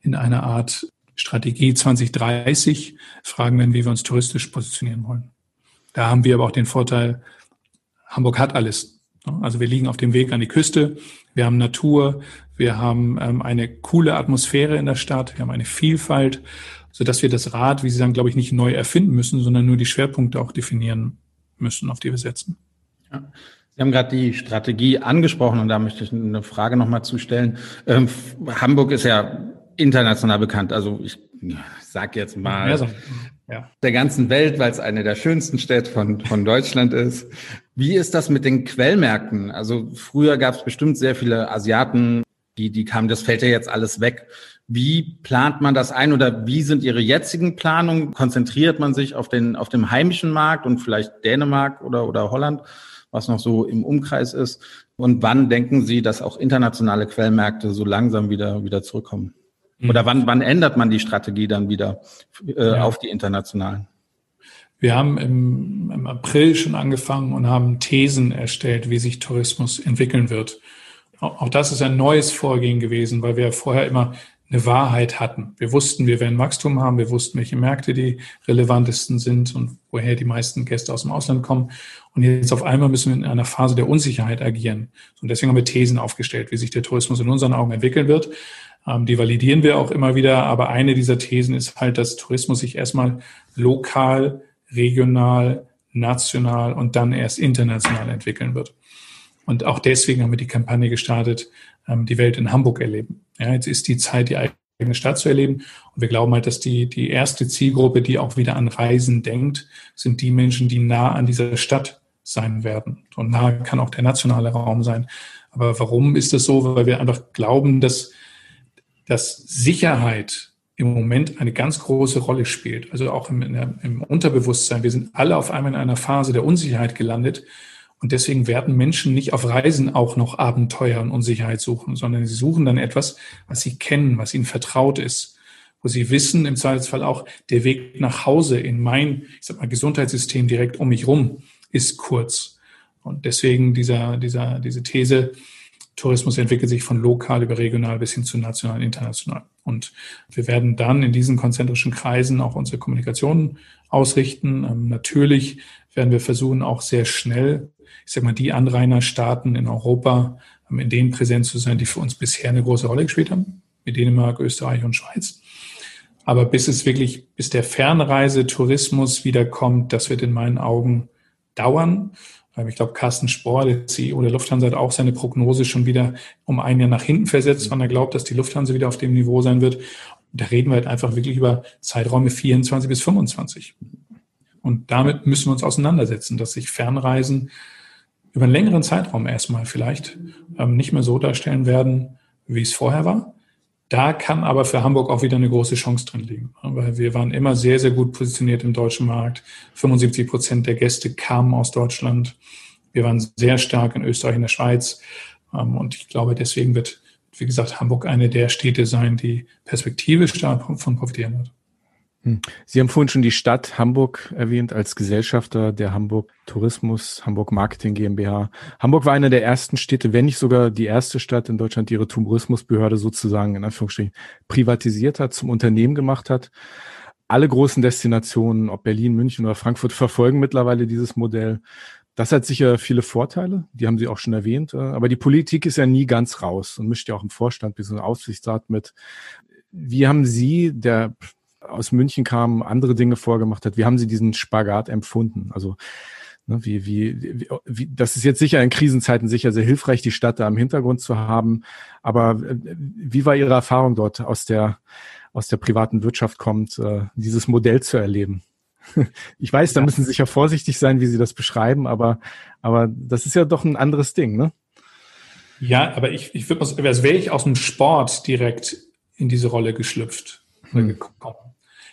in einer Art Strategie 2030 fragen werden, wie wir uns touristisch positionieren wollen. Da haben wir aber auch den Vorteil, Hamburg hat alles. Also wir liegen auf dem Weg an die Küste, wir haben Natur, wir haben ähm, eine coole Atmosphäre in der Stadt, wir haben eine Vielfalt sodass wir das Rad, wie Sie sagen, glaube ich, nicht neu erfinden müssen, sondern nur die Schwerpunkte auch definieren müssen, auf die wir setzen. Ja. Sie haben gerade die Strategie angesprochen und da möchte ich eine Frage nochmal zustellen. Ähm, Hamburg ist ja international bekannt. Also ich sage jetzt mal ja, ja. der ganzen Welt, weil es eine der schönsten Städte von, von Deutschland ist. Wie ist das mit den Quellmärkten? Also früher gab es bestimmt sehr viele Asiaten, die, die kamen, das fällt ja jetzt alles weg. Wie plant man das ein oder wie sind Ihre jetzigen Planungen? Konzentriert man sich auf den, auf dem heimischen Markt und vielleicht Dänemark oder, oder Holland, was noch so im Umkreis ist? Und wann denken Sie, dass auch internationale Quellmärkte so langsam wieder, wieder zurückkommen? Mhm. Oder wann, wann ändert man die Strategie dann wieder äh, ja. auf die internationalen? Wir haben im, im April schon angefangen und haben Thesen erstellt, wie sich Tourismus entwickeln wird. Auch das ist ein neues Vorgehen gewesen, weil wir vorher immer eine Wahrheit hatten. Wir wussten, wir werden Wachstum haben, wir wussten, welche Märkte die relevantesten sind und woher die meisten Gäste aus dem Ausland kommen. Und jetzt auf einmal müssen wir in einer Phase der Unsicherheit agieren. Und deswegen haben wir Thesen aufgestellt, wie sich der Tourismus in unseren Augen entwickeln wird. Ähm, die validieren wir auch immer wieder. Aber eine dieser Thesen ist halt, dass Tourismus sich erstmal lokal, regional, national und dann erst international entwickeln wird. Und auch deswegen haben wir die Kampagne gestartet, ähm, die Welt in Hamburg erleben. Ja, jetzt ist die Zeit, die eigene Stadt zu erleben. Und wir glauben halt, dass die, die erste Zielgruppe, die auch wieder an Reisen denkt, sind die Menschen, die nah an dieser Stadt sein werden. Und nah kann auch der nationale Raum sein. Aber warum ist das so? Weil wir einfach glauben, dass, dass Sicherheit im Moment eine ganz große Rolle spielt. Also auch im, im Unterbewusstsein. Wir sind alle auf einmal in einer Phase der Unsicherheit gelandet. Und deswegen werden Menschen nicht auf Reisen auch noch Abenteuer und Unsicherheit suchen, sondern sie suchen dann etwas, was sie kennen, was ihnen vertraut ist, wo sie wissen, im Zweifelsfall auch, der Weg nach Hause in mein, ich sag mal, Gesundheitssystem direkt um mich rum ist kurz. Und deswegen dieser, dieser, diese These, Tourismus entwickelt sich von lokal über regional bis hin zu national, international. Und wir werden dann in diesen konzentrischen Kreisen auch unsere Kommunikation ausrichten. Ähm, natürlich werden wir versuchen, auch sehr schnell ich sag mal, die Anrainerstaaten in Europa, in denen präsent zu sein, die für uns bisher eine große Rolle gespielt haben, wie Dänemark, Österreich und Schweiz. Aber bis es wirklich, bis der Fernreisetourismus wiederkommt, das wird in meinen Augen dauern. Ich glaube, Carsten Spohr, der CEO der Lufthansa, hat auch seine Prognose schon wieder um ein Jahr nach hinten versetzt, wann er glaubt, dass die Lufthansa wieder auf dem Niveau sein wird. da reden wir halt einfach wirklich über Zeiträume 24 bis 25. Und damit müssen wir uns auseinandersetzen, dass sich Fernreisen über einen längeren Zeitraum erstmal vielleicht ähm, nicht mehr so darstellen werden, wie es vorher war. Da kann aber für Hamburg auch wieder eine große Chance drin liegen, weil wir waren immer sehr, sehr gut positioniert im deutschen Markt. 75 Prozent der Gäste kamen aus Deutschland. Wir waren sehr stark in Österreich und der Schweiz. Ähm, und ich glaube, deswegen wird, wie gesagt, Hamburg eine der Städte sein, die perspektivisch davon profitieren wird. Hm. Sie haben vorhin schon die Stadt Hamburg erwähnt als Gesellschafter der Hamburg Tourismus, Hamburg Marketing GmbH. Hamburg war eine der ersten Städte, wenn nicht sogar die erste Stadt in Deutschland, die ihre Tourismusbehörde sozusagen in Anführungsstrichen privatisiert hat, zum Unternehmen gemacht hat. Alle großen Destinationen, ob Berlin, München oder Frankfurt, verfolgen mittlerweile dieses Modell. Das hat sicher viele Vorteile, die haben Sie auch schon erwähnt. Aber die Politik ist ja nie ganz raus und mischt ja auch im Vorstand bis in Aufsichtsrat mit. Wie haben Sie, der aus München kam, andere Dinge vorgemacht hat. Wie haben Sie diesen Spagat empfunden? Also ne, wie, wie, wie, wie, das ist jetzt sicher in Krisenzeiten sicher sehr hilfreich, die Stadt da im Hintergrund zu haben. Aber äh, wie war Ihre Erfahrung dort aus der, aus der privaten Wirtschaft kommt, äh, dieses Modell zu erleben? Ich weiß, da müssen Sie sicher vorsichtig sein, wie Sie das beschreiben, aber, aber das ist ja doch ein anderes Ding, ne? Ja, aber ich, ich würde mal, als wäre ich aus dem Sport direkt in diese Rolle geschlüpft hm. gekommen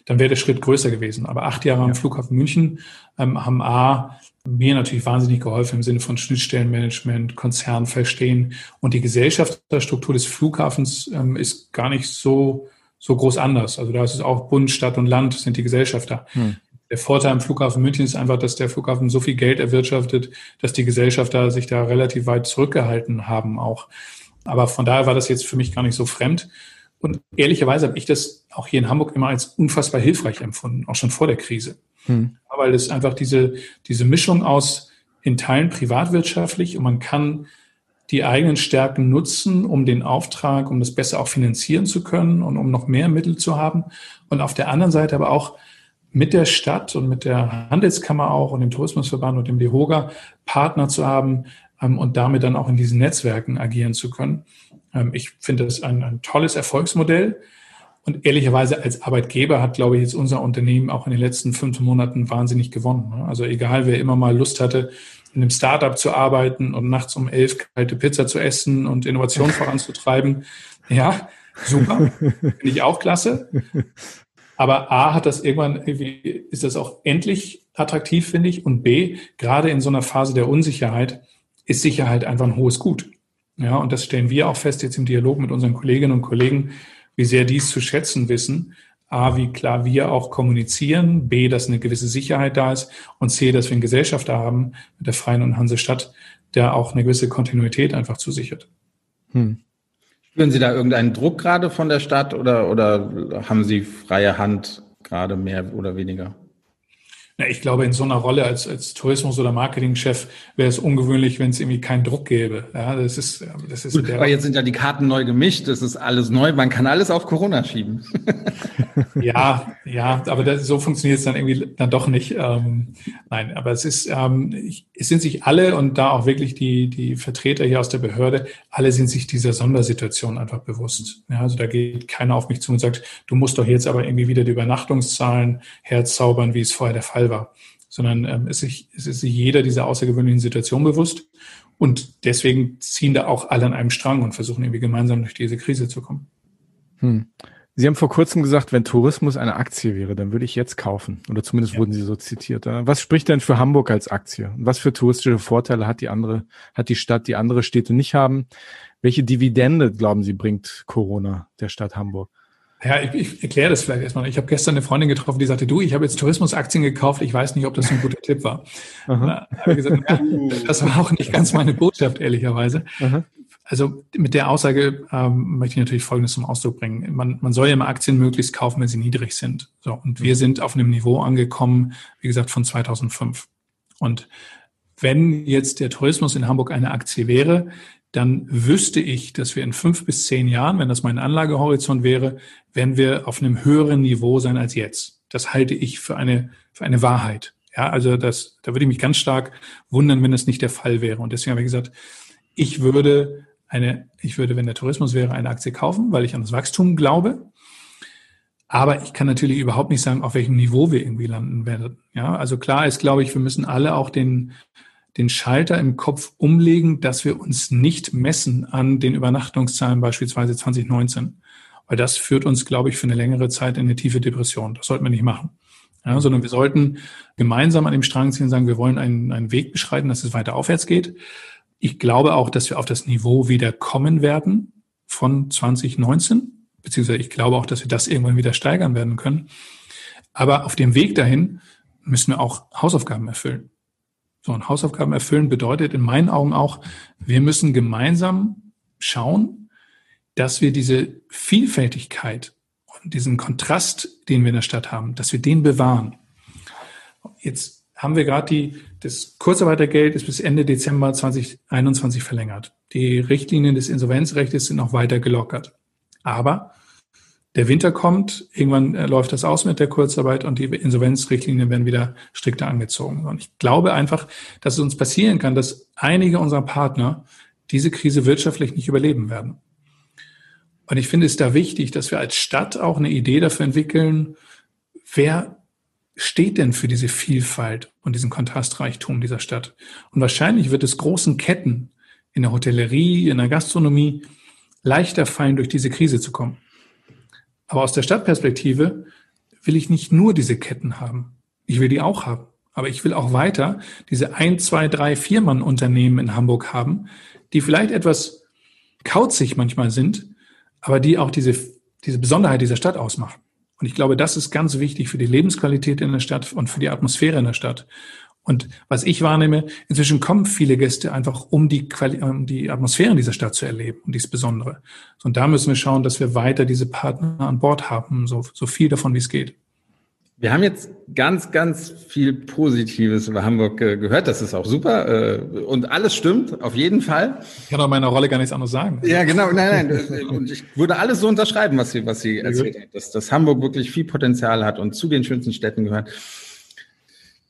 dann wäre der Schritt größer gewesen. Aber acht Jahre ja. am Flughafen München ähm, haben A, mir natürlich wahnsinnig geholfen im Sinne von Schnittstellenmanagement, Konzern verstehen. Und die Gesellschaftsstruktur des Flughafens ähm, ist gar nicht so, so groß anders. Also da ist es auch Bund, Stadt und Land sind die Gesellschafter. Hm. Der Vorteil am Flughafen München ist einfach, dass der Flughafen so viel Geld erwirtschaftet, dass die Gesellschafter sich da relativ weit zurückgehalten haben auch. Aber von daher war das jetzt für mich gar nicht so fremd. Und ehrlicherweise habe ich das auch hier in Hamburg immer als unfassbar hilfreich empfunden, auch schon vor der Krise. Hm. Weil es einfach diese, diese Mischung aus in Teilen privatwirtschaftlich und man kann die eigenen Stärken nutzen, um den Auftrag, um das besser auch finanzieren zu können und um noch mehr Mittel zu haben. Und auf der anderen Seite aber auch mit der Stadt und mit der Handelskammer auch und dem Tourismusverband und dem DEHOGA Partner zu haben ähm, und damit dann auch in diesen Netzwerken agieren zu können. Ähm, ich finde das ein, ein tolles Erfolgsmodell. Und ehrlicherweise als Arbeitgeber hat, glaube ich, jetzt unser Unternehmen auch in den letzten fünf Monaten wahnsinnig gewonnen. Ne? Also egal, wer immer mal Lust hatte, in einem Startup zu arbeiten und nachts um elf kalte Pizza zu essen und Innovation voranzutreiben. Ja, super. Finde ich auch klasse. Aber A hat das irgendwann, irgendwie ist das auch endlich attraktiv, finde ich. Und B, gerade in so einer Phase der Unsicherheit ist Sicherheit einfach ein hohes Gut. Ja, und das stellen wir auch fest jetzt im Dialog mit unseren Kolleginnen und Kollegen, wie sehr dies zu schätzen wissen. A, wie klar wir auch kommunizieren, B, dass eine gewisse Sicherheit da ist und C, dass wir einen Gesellschafter haben mit der Freien und Hansestadt, der auch eine gewisse Kontinuität einfach zusichert. Hm. Spüren Sie da irgendeinen Druck gerade von der Stadt oder, oder haben Sie freie Hand gerade mehr oder weniger? Na, ich glaube, in so einer Rolle als, als Tourismus- oder Marketingchef wäre es ungewöhnlich, wenn es irgendwie keinen Druck gäbe. Ja, das ist, das ist. Gut, aber jetzt sind ja die Karten neu gemischt. Das ist alles neu. Man kann alles auf Corona schieben. ja, ja, aber das, so funktioniert es dann irgendwie dann doch nicht. Ähm, nein, aber es ist, ähm, es sind sich alle und da auch wirklich die, die Vertreter hier aus der Behörde, alle sind sich dieser Sondersituation einfach bewusst. Ja, also da geht keiner auf mich zu und sagt, du musst doch jetzt aber irgendwie wieder die Übernachtungszahlen herzaubern, wie es vorher der Fall War, sondern ähm, es, ist, es ist sich jeder dieser außergewöhnlichen Situation bewusst und deswegen ziehen da auch alle an einem Strang und versuchen irgendwie gemeinsam durch diese Krise zu kommen. Hm. Sie haben vor kurzem gesagt, wenn Tourismus eine Aktie wäre, dann würde ich jetzt kaufen. Oder zumindest ja. wurden Sie so zitiert. Was spricht denn für Hamburg als Aktie? Was für touristische Vorteile hat die andere, hat die Stadt, die andere Städte nicht haben? Welche Dividende, glauben Sie, bringt Corona der Stadt Hamburg? Ja, ich, ich erkläre das vielleicht erstmal. Ich habe gestern eine Freundin getroffen, die sagte, du, ich habe jetzt Tourismusaktien gekauft, ich weiß nicht, ob das ein guter Tipp war. Da ich gesagt, ja, das war auch nicht ganz meine Botschaft, ehrlicherweise. Aha. Also mit der Aussage ähm, möchte ich natürlich Folgendes zum Ausdruck bringen. Man, man soll ja immer Aktien möglichst kaufen, wenn sie niedrig sind. So, und wir sind auf einem Niveau angekommen, wie gesagt, von 2005. Und wenn jetzt der Tourismus in Hamburg eine Aktie wäre, dann wüsste ich, dass wir in fünf bis zehn Jahren, wenn das mein Anlagehorizont wäre, werden wir auf einem höheren Niveau sein als jetzt. Das halte ich für eine, für eine Wahrheit. Ja, also das, da würde ich mich ganz stark wundern, wenn das nicht der Fall wäre. Und deswegen habe ich gesagt, ich würde eine, ich würde, wenn der Tourismus wäre, eine Aktie kaufen, weil ich an das Wachstum glaube. Aber ich kann natürlich überhaupt nicht sagen, auf welchem Niveau wir irgendwie landen werden. Ja, also klar ist, glaube ich, wir müssen alle auch den, den Schalter im Kopf umlegen, dass wir uns nicht messen an den Übernachtungszahlen beispielsweise 2019. Weil das führt uns, glaube ich, für eine längere Zeit in eine tiefe Depression. Das sollten wir nicht machen. Ja, sondern wir sollten gemeinsam an dem Strang ziehen und sagen, wir wollen einen, einen Weg beschreiten, dass es weiter aufwärts geht. Ich glaube auch, dass wir auf das Niveau wieder kommen werden von 2019, beziehungsweise ich glaube auch, dass wir das irgendwann wieder steigern werden können. Aber auf dem Weg dahin müssen wir auch Hausaufgaben erfüllen. So, und Hausaufgaben erfüllen bedeutet in meinen Augen auch, wir müssen gemeinsam schauen, dass wir diese Vielfältigkeit und diesen Kontrast, den wir in der Stadt haben, dass wir den bewahren. Jetzt haben wir gerade die, das Kurzarbeitergeld ist bis Ende Dezember 2021 verlängert. Die Richtlinien des Insolvenzrechts sind noch weiter gelockert. Aber der Winter kommt, irgendwann äh, läuft das aus mit der Kurzarbeit und die Insolvenzrichtlinien werden wieder strikter angezogen. Und ich glaube einfach, dass es uns passieren kann, dass einige unserer Partner diese Krise wirtschaftlich nicht überleben werden. Und ich finde es da wichtig, dass wir als Stadt auch eine Idee dafür entwickeln, wer steht denn für diese Vielfalt und diesen Kontrastreichtum dieser Stadt? Und wahrscheinlich wird es großen Ketten in der Hotellerie, in der Gastronomie leichter fallen, durch diese Krise zu kommen. Aber aus der Stadtperspektive will ich nicht nur diese Ketten haben. Ich will die auch haben. Aber ich will auch weiter diese ein, zwei, drei, vier Mann Unternehmen in Hamburg haben, die vielleicht etwas kauzig manchmal sind, aber die auch diese, diese Besonderheit dieser Stadt ausmachen. Und ich glaube, das ist ganz wichtig für die Lebensqualität in der Stadt und für die Atmosphäre in der Stadt. Und was ich wahrnehme, inzwischen kommen viele Gäste einfach, um die, Quali um die Atmosphäre in dieser Stadt zu erleben und dies Besondere. Und da müssen wir schauen, dass wir weiter diese Partner an Bord haben, so, so viel davon, wie es geht. Wir haben jetzt ganz, ganz viel Positives über Hamburg äh, gehört. Das ist auch super. Äh, und alles stimmt, auf jeden Fall. Ich kann auch meiner Rolle gar nichts anderes sagen. Ja, genau. Nein, nein. Und ich würde alles so unterschreiben, was Sie, was Sie erzählt haben, dass, dass Hamburg wirklich viel Potenzial hat und zu den schönsten Städten gehört.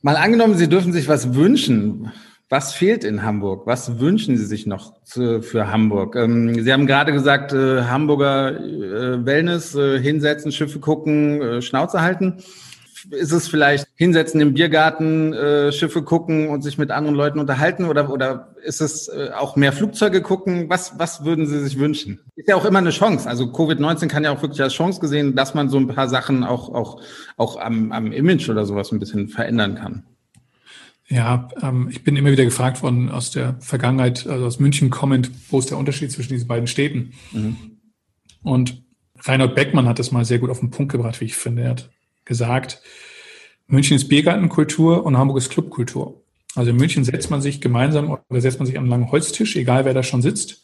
Mal angenommen, Sie dürfen sich was wünschen. Was fehlt in Hamburg? Was wünschen Sie sich noch zu, für Hamburg? Ähm, Sie haben gerade gesagt, äh, Hamburger äh, Wellness, äh, hinsetzen, Schiffe gucken, äh, Schnauze halten ist es vielleicht hinsetzen im Biergarten, äh, Schiffe gucken und sich mit anderen Leuten unterhalten oder, oder ist es äh, auch mehr Flugzeuge gucken? Was, was würden Sie sich wünschen? Ist ja auch immer eine Chance. Also Covid-19 kann ja auch wirklich als Chance gesehen, dass man so ein paar Sachen auch, auch, auch am, am Image oder sowas ein bisschen verändern kann. Ja, ähm, ich bin immer wieder gefragt worden aus der Vergangenheit, also aus München kommend, wo ist der Unterschied zwischen diesen beiden Städten? Mhm. Und Reinhold Beckmann hat das mal sehr gut auf den Punkt gebracht, wie ich finde. Er hat gesagt, München ist Biergartenkultur und Hamburg ist Clubkultur. Also in München setzt man sich gemeinsam oder setzt man sich an einen langen Holztisch, egal wer da schon sitzt.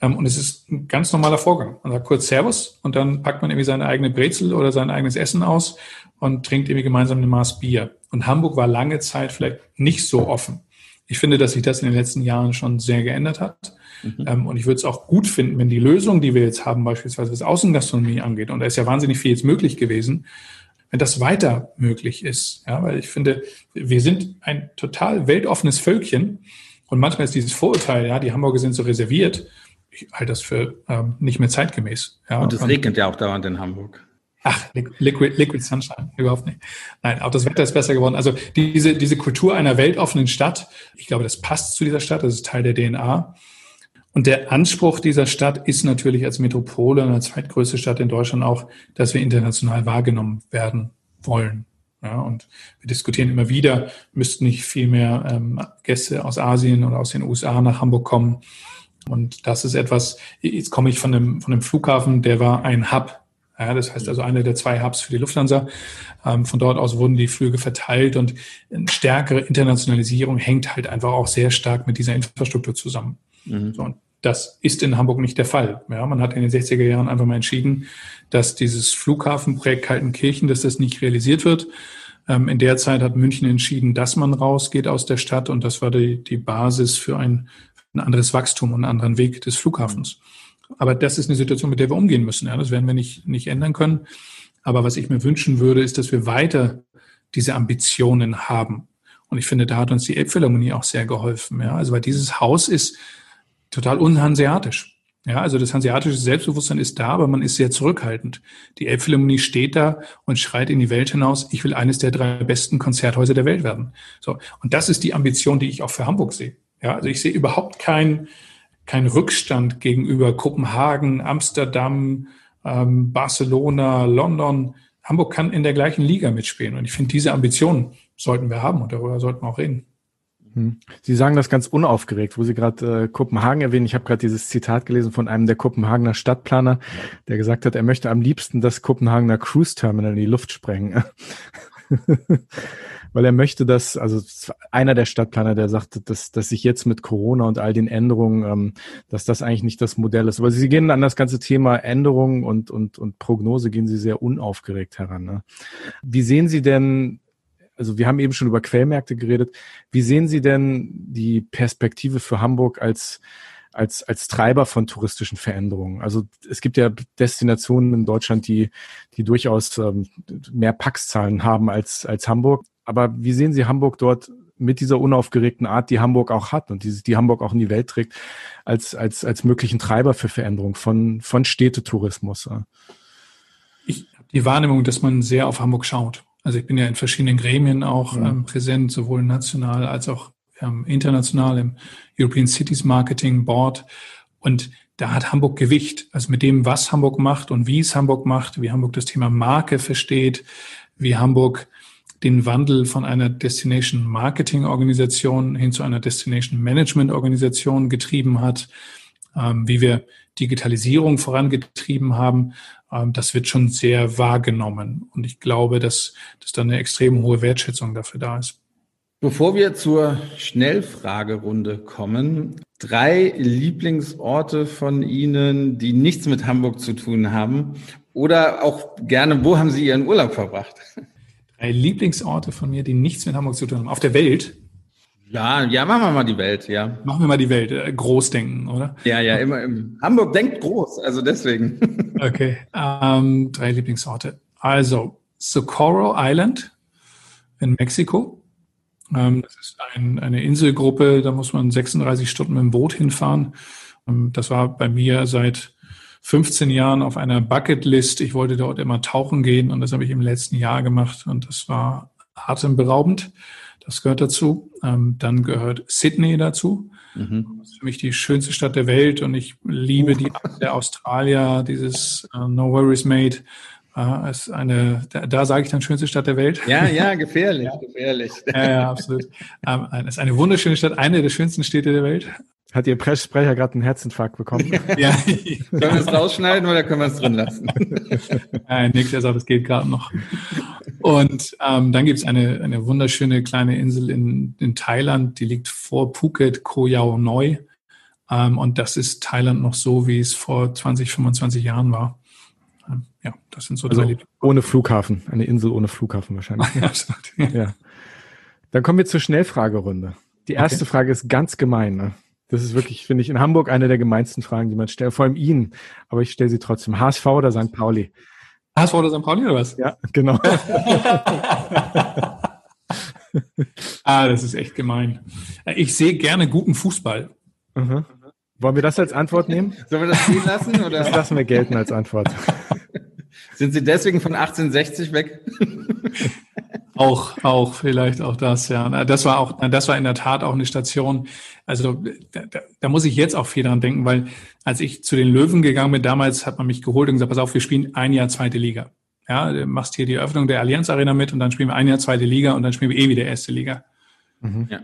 Ähm, und es ist ein ganz normaler Vorgang. Man sagt kurz Servus und dann packt man irgendwie seine eigene Brezel oder sein eigenes Essen aus und trinkt irgendwie gemeinsam eine Maß Bier. Und Hamburg war lange Zeit vielleicht nicht so offen. Ich finde, dass sich das in den letzten Jahren schon sehr geändert hat. Mhm. Ähm, und ich würde es auch gut finden, wenn die Lösung, die wir jetzt haben, beispielsweise was Außengastronomie angeht, und da ist ja wahnsinnig viel jetzt möglich gewesen, wenn das weiter möglich ist. Ja, weil ich finde, wir sind ein total weltoffenes Völkchen und manchmal ist dieses Vorurteil, ja, die Hamburger sind so reserviert. Ich halte das für ähm, nicht mehr zeitgemäß. Ja, und es regnet ja auch dauernd in Hamburg. Ach, Liquid, Liquid Sunshine, überhaupt nicht. Nein, auch das Wetter ist besser geworden. Also diese, diese Kultur einer weltoffenen Stadt, ich glaube, das passt zu dieser Stadt, das ist Teil der DNA. Und der Anspruch dieser Stadt ist natürlich als Metropole und als zweitgrößte Stadt in Deutschland auch, dass wir international wahrgenommen werden wollen. Ja, und wir diskutieren immer wieder, müssten nicht viel mehr ähm, Gäste aus Asien oder aus den USA nach Hamburg kommen. Und das ist etwas, jetzt komme ich von dem, von dem Flughafen, der war ein Hub. Ja, das heißt also einer der zwei Hubs für die Lufthansa. Ähm, von dort aus wurden die Flüge verteilt und eine stärkere Internationalisierung hängt halt einfach auch sehr stark mit dieser Infrastruktur zusammen. Mhm. So, und das ist in Hamburg nicht der Fall. Ja, man hat in den 60er Jahren einfach mal entschieden, dass dieses Flughafenprojekt Kaltenkirchen, dass das nicht realisiert wird. Ähm, in der Zeit hat München entschieden, dass man rausgeht aus der Stadt und das war die, die Basis für ein, ein anderes Wachstum und einen anderen Weg des Flughafens. Aber das ist eine Situation, mit der wir umgehen müssen. Ja, das werden wir nicht, nicht ändern können. Aber was ich mir wünschen würde, ist, dass wir weiter diese Ambitionen haben Und ich finde, da hat uns die Elbphilharmonie auch sehr geholfen. Ja, also weil dieses Haus ist total unhanseatisch. Ja, also das hanseatische Selbstbewusstsein ist da, aber man ist sehr zurückhaltend. Die Elbphilharmonie steht da und schreit in die Welt hinaus, ich will eines der drei besten Konzerthäuser der Welt werden. So. Und das ist die Ambition, die ich auch für Hamburg sehe. Ja, also ich sehe überhaupt keinen kein Rückstand gegenüber Kopenhagen, Amsterdam, ähm, Barcelona, London. Hamburg kann in der gleichen Liga mitspielen. Und ich finde, diese Ambition sollten wir haben und darüber sollten wir auch reden. Hm. Sie sagen das ganz unaufgeregt, wo Sie gerade äh, Kopenhagen erwähnen. Ich habe gerade dieses Zitat gelesen von einem der Kopenhagener Stadtplaner, der gesagt hat, er möchte am liebsten das Kopenhagener Cruise Terminal in die Luft sprengen. Weil er möchte dass, also einer der Stadtplaner, der sagte, dass, dass sich jetzt mit Corona und all den Änderungen, ähm, dass das eigentlich nicht das Modell ist. Aber Sie gehen an das ganze Thema Änderungen und, und, und Prognose gehen Sie sehr unaufgeregt heran. Ne? Wie sehen Sie denn also wir haben eben schon über Quellmärkte geredet. Wie sehen Sie denn die Perspektive für Hamburg als als, als Treiber von touristischen Veränderungen. Also es gibt ja Destinationen in Deutschland, die, die durchaus ähm, mehr Paxzahlen haben als, als Hamburg. Aber wie sehen Sie Hamburg dort mit dieser unaufgeregten Art, die Hamburg auch hat und die, die Hamburg auch in die Welt trägt, als, als, als möglichen Treiber für Veränderung von, von Städtetourismus? Ich habe die Wahrnehmung, dass man sehr auf Hamburg schaut. Also ich bin ja in verschiedenen Gremien auch ja. ähm, präsent, sowohl national als auch ähm, international im European Cities Marketing Board. Und da hat Hamburg Gewicht. Also mit dem, was Hamburg macht und wie es Hamburg macht, wie Hamburg das Thema Marke versteht, wie Hamburg den Wandel von einer Destination Marketing Organisation hin zu einer Destination Management Organisation getrieben hat, wie wir Digitalisierung vorangetrieben haben, ähm, das wird schon sehr wahrgenommen. Und ich glaube, dass, dass da eine extrem hohe Wertschätzung dafür da ist. Bevor wir zur Schnellfragerunde kommen, drei Lieblingsorte von Ihnen, die nichts mit Hamburg zu tun haben oder auch gerne, wo haben Sie Ihren Urlaub verbracht? Drei Lieblingsorte von mir, die nichts mit Hamburg zu tun haben. Auf der Welt? Ja, ja, machen wir mal die Welt, ja. Machen wir mal die Welt, äh, groß denken, oder? Ja, ja, immer im Hamburg denkt groß, also deswegen. okay, ähm, drei Lieblingsorte. Also Socorro Island in Mexiko. Ähm, das ist ein, eine Inselgruppe, da muss man 36 Stunden mit dem Boot hinfahren. Ähm, das war bei mir seit 15 Jahren auf einer Bucketlist. Ich wollte dort immer tauchen gehen und das habe ich im letzten Jahr gemacht und das war atemberaubend. Das gehört dazu. Ähm, dann gehört Sydney dazu. Mhm. Das ist für mich die schönste Stadt der Welt und ich liebe die der Australier, dieses uh, No Worries Made. Uh, ist eine, da, da sage ich dann schönste Stadt der Welt. Ja, ja, gefährlich, gefährlich. ja, ja, absolut. Ähm, ist eine wunderschöne Stadt, eine der schönsten Städte der Welt. Hat Ihr Pressesprecher gerade einen Herzinfarkt bekommen? ja. Sollen wir es rausschneiden oder können wir es drin lassen? Nein, Nick, der sagt, es geht gerade noch. Und ähm, dann gibt es eine, eine wunderschöne kleine Insel in, in Thailand, die liegt vor Phuket, Koh Yao Noi. Ähm, und das ist Thailand noch so, wie es vor 20, 25 Jahren war. Ähm, ja, das sind so also drei Ohne Flughafen, eine Insel ohne Flughafen wahrscheinlich. Absolut, ja. ja. Dann kommen wir zur Schnellfragerunde. Die erste okay. Frage ist ganz gemein. Ne? Das ist wirklich, finde ich, in Hamburg eine der gemeinsten Fragen, die man stellt, vor allem Ihnen. Aber ich stelle sie trotzdem. HSV oder St. Pauli? HSV oder St. Pauli oder was? Ja, genau. ah, das ist echt gemein. Ich sehe gerne guten Fußball. Mhm. Wollen wir das als Antwort nehmen? Sollen wir das stehen lassen? Oder? Das lassen wir gelten als Antwort. Sind Sie deswegen von 1860 weg? Auch, auch, vielleicht auch das, ja. Das war auch, das war in der Tat auch eine Station. Also da, da muss ich jetzt auch viel dran denken, weil als ich zu den Löwen gegangen bin, damals hat man mich geholt und gesagt, pass auf, wir spielen ein Jahr zweite Liga. Ja, du machst hier die Eröffnung der Allianz Arena mit und dann spielen wir ein Jahr zweite Liga und dann spielen wir eh wieder erste Liga. Mhm. Ja.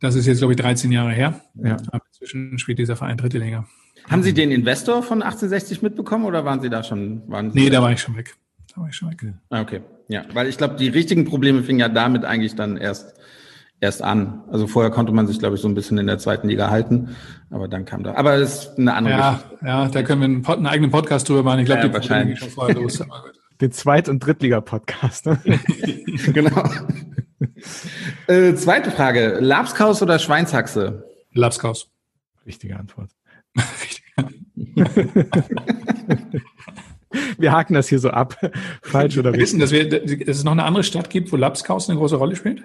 Das ist jetzt, glaube ich, 13 Jahre her. Ja. Aber inzwischen spielt dieser Verein dritte Liga. Haben Sie den Investor von 1860 mitbekommen oder waren Sie da schon? Waren Sie nee, da war ich schon weg. Da war ich schon weg. Ah, okay. Ja, weil ich glaube, die richtigen Probleme fingen ja damit eigentlich dann erst erst an. Also vorher konnte man sich, glaube ich, so ein bisschen in der zweiten Liga halten, aber dann kam da. Aber das ist eine andere ja, Geschichte. Ja, da können wir einen, einen, eigenen Podcast drüber machen. Ich glaube, ja, die wahrscheinlich schon vorher los. Den Zweit- und Drittliga-Podcast. Ne? genau. äh, zweite Frage: Lapskaus oder Schweinshaxe? Lapskaus. Richtige Antwort. Richtige wir haken das hier so ab. Falsch oder richtig? Wissen, dass, wir, dass es noch eine andere Stadt gibt, wo Lapskaus eine große Rolle spielt?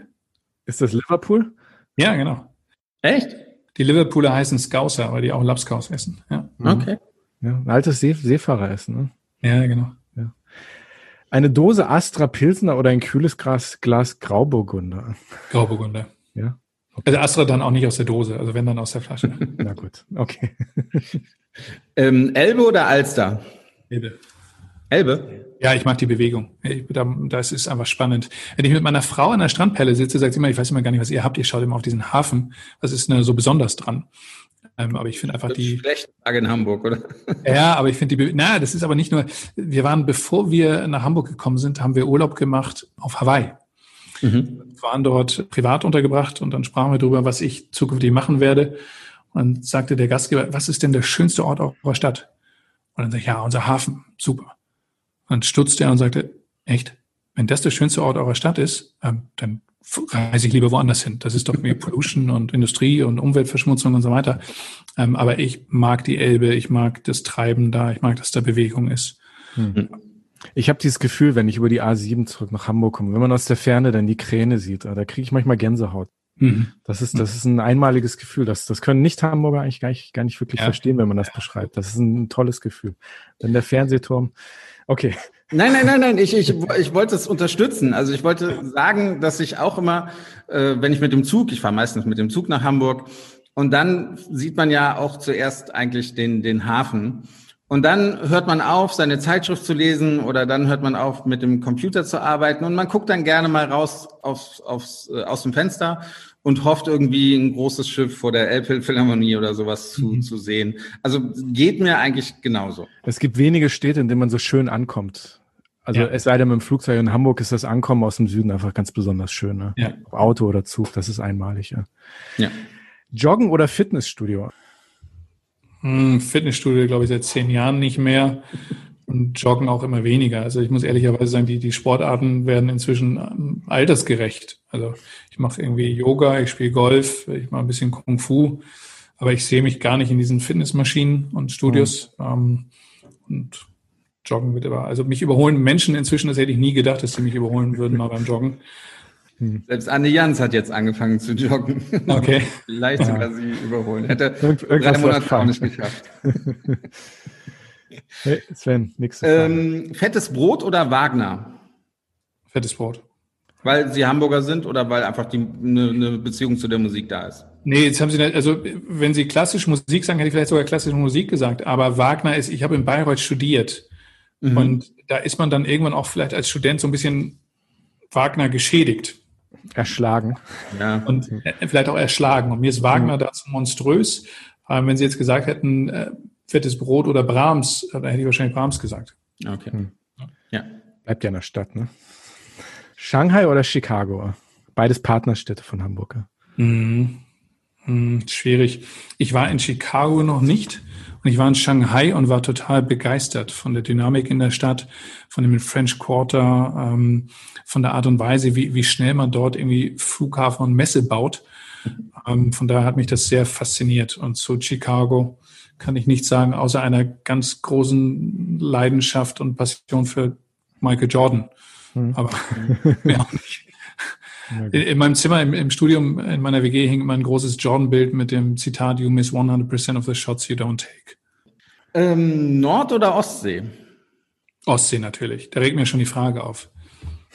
Ist das Liverpool? Ja, genau. Echt? Die Liverpooler heißen Scouser, weil die auch Lapskaus essen. Ja, Okay. Ja, ein altes See Seefahreressen. Ne? ja genau. Eine Dose Astra Pilsner oder ein kühles Glas, Glas Grauburgunder. Grauburgunder. Ja, Also Astra dann auch nicht aus der Dose, also wenn dann aus der Flasche. na gut. Okay. Ähm, Elbe oder Alster? Elbe. Elbe? Ja, ich mag die Bewegung. Ich, da, das ist einfach spannend. Wenn ich mit meiner Frau an der Strandperle sitze, sagt sie immer, ich weiß immer gar nicht, was ihr habt. Ihr schaut immer auf diesen Hafen. Was ist denn da so besonders dran? Ähm, aber ich finde einfach die, Schlechte Lage in Hamburg, oder? ja, aber ich finde die, Be- na, das ist aber nicht nur, wir waren, bevor wir nach Hamburg gekommen sind, haben wir Urlaub gemacht auf Hawaii. Mhm. Wir waren dort privat untergebracht und dann sprachen wir darüber, was ich zukünftig machen werde. Und dann sagte der Gastgeber, was ist denn der schönste Ort eurer Stadt? Und dann sag ich, ja, unser Hafen, super. Und stutzte er und sagte, echt? Wenn das der schönste Ort eurer Stadt ist, ähm, dann reise ich lieber woanders hin. Das ist doch mehr Pollution und Industrie und Umweltverschmutzung und so weiter. Ähm, aber ich mag die Elbe, ich mag das Treiben da, ich mag, dass da Bewegung ist. Ich habe dieses Gefühl, wenn ich über die A7 zurück nach Hamburg komme, wenn man aus der Ferne dann die Kräne sieht, da kriege ich manchmal Gänsehaut. Mhm. Das ist, das ist ein einmaliges Gefühl. Das, das können Nicht-Hamburger eigentlich gar nicht, gar nicht wirklich Ja. verstehen, wenn man das beschreibt. Das ist ein tolles Gefühl. Wenn der Fernsehturm, okay. Nein, nein, nein, nein, ich, ich, ich wollte es unterstützen. Also ich wollte sagen, dass ich auch immer, äh, wenn ich mit dem Zug, ich fahre meistens mit dem Zug nach Hamburg, und dann sieht man ja auch zuerst eigentlich den, den Hafen. Und dann hört man auf, seine Zeitschrift zu lesen oder dann hört man auf, mit dem Computer zu arbeiten und man guckt dann gerne mal raus aufs, aufs, äh, aus dem Fenster und hofft irgendwie ein großes Schiff vor der Elbphilharmonie oder sowas zu, Mhm. zu sehen. Also geht mir eigentlich genauso. Es gibt wenige Städte, in denen man so schön ankommt. Also Ja. es sei denn, mit dem Flugzeug in Hamburg ist das Ankommen aus dem Süden einfach ganz besonders schön. Ne? Ja. Ob Auto oder Zug, das ist einmalig. Ja. Ja. Joggen oder Fitnessstudio? Hm, Fitnessstudio, glaube ich, seit zehn Jahren nicht mehr und Joggen auch immer weniger. Also ich muss ehrlicherweise sagen, die, die Sportarten werden inzwischen ähm, altersgerecht. Also ich mache irgendwie Yoga, ich spiele Golf, ich mache ein bisschen Kung Fu, aber ich sehe mich gar nicht in diesen Fitnessmaschinen und Studios. Ähm, und Joggen wird aber, also mich überholen Menschen inzwischen, das hätte ich nie gedacht, dass sie mich überholen würden mal beim Joggen. Selbst Anne Jans hat jetzt angefangen zu joggen. Okay. Vielleicht sogar sie überholen. Hätte Irgend- drei irgendwas Monate auch nicht geschafft. Hey, Sven, Frage. Ähm, fettes Brot oder Wagner? Fettes Brot. Weil sie Hamburger sind oder weil einfach die, eine, eine Beziehung zu der Musik da ist? Nee, jetzt haben Sie nicht, also wenn Sie klassische Musik sagen, hätte ich vielleicht sogar klassische Musik gesagt, aber Wagner ist, ich habe in Bayreuth studiert Mhm. und da ist man dann irgendwann auch vielleicht als Student so ein bisschen Wagner geschädigt Erschlagen. Ja. und äh, vielleicht auch erschlagen. Und mir ist Wagner dazu monströs. Ähm, wenn Sie jetzt gesagt hätten, äh, fettes Brot oder Brahms, äh, dann hätte ich wahrscheinlich Brahms gesagt. Okay. Hm. Ja. Bleibt ja in der Stadt, ne? Shanghai oder Chicago? Beides Partnerstädte von Hamburg. ja. Hm, hm, schwierig. Ich war in Chicago noch nicht und ich war in Shanghai und war total begeistert von der Dynamik in der Stadt, von dem French Quarter, ähm, von der Art und Weise, wie, wie schnell man dort irgendwie Flughafen und Messe baut. Ähm, von daher hat mich das sehr fasziniert. Und zu Chicago kann ich nichts sagen, außer einer ganz großen Leidenschaft und Passion für Michael Jordan. Hm. Aber mehr auch nicht. In, in meinem Zimmer im, im Studium, in meiner WG, hing immer ein großes Jordan-Bild mit dem Zitat, You miss 100% of the shots you don't take. Ähm, Nord- oder Ostsee? Ostsee natürlich. Da regt mir schon die Frage auf.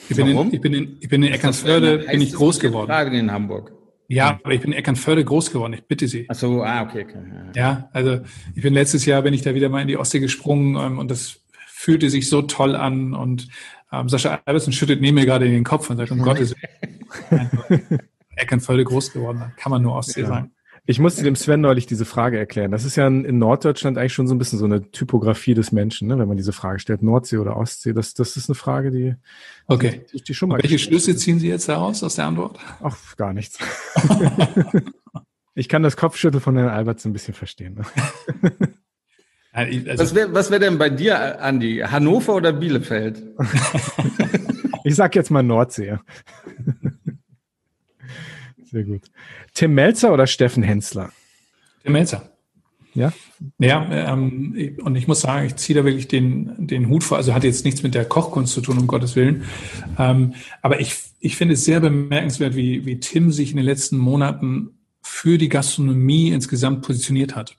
Ich bin, Warum? in, ich bin in, ich bin in Eckernförde, bin ich groß geworden. Frage in Hamburg. Ja, aber ich bin in Eckernförde groß geworden. Ich bitte Sie. Ach so, ah, okay. okay. ja. Also ich bin letztes Jahr, bin ich da wieder mal in die Ostsee gesprungen ähm, und das fühlte sich so toll an und ähm, Sascha Albersen schüttet neben mir gerade in den Kopf und sagt, um Gottes Willen, Eckernförde groß geworden, kann man nur Ostsee Ja. sagen. Ich musste dem Sven neulich diese Frage erklären. Das ist ja in, in Norddeutschland eigentlich schon so ein bisschen so eine Typografie des Menschen, ne? wenn man diese Frage stellt, Nordsee oder Ostsee. Das, das ist eine Frage, die, Okay. die, die schon mal Welche Schlüsse ziehen Sie jetzt daraus aus der Antwort? Ach, gar nichts. ich kann das Kopfschüttel von Herrn Alberts ein bisschen verstehen. Ne? Also, Was wäre was wär denn bei dir, Andi? Hannover oder Bielefeld? Ich sag jetzt mal Nordsee. Sehr gut. Tim Melzer oder Steffen Hensler? Tim Melzer. Ja? Ja, ähm, und ich muss sagen, ich ziehe da wirklich den, den Hut vor. Also hat jetzt nichts mit der Kochkunst zu tun, um Gottes Willen. Ähm, aber ich, ich finde es sehr bemerkenswert, wie, wie Tim sich in den letzten Monaten für die Gastronomie insgesamt positioniert hat.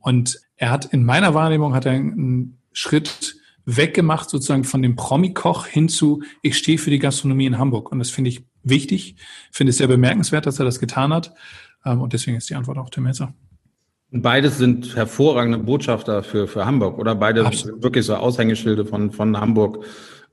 Und er hat in meiner Wahrnehmung hat er einen Schritt weggemacht sozusagen von dem Promi-Koch hin zu, ich stehe für die Gastronomie in Hamburg. Und das finde ich wichtig, finde es sehr bemerkenswert, dass er das getan hat. Ähm, und deswegen ist die Antwort auch Tim Messer. Beides sind hervorragende Botschafter für, für Hamburg oder beide Absolut. wirklich so Aushängeschilde von, von Hamburg,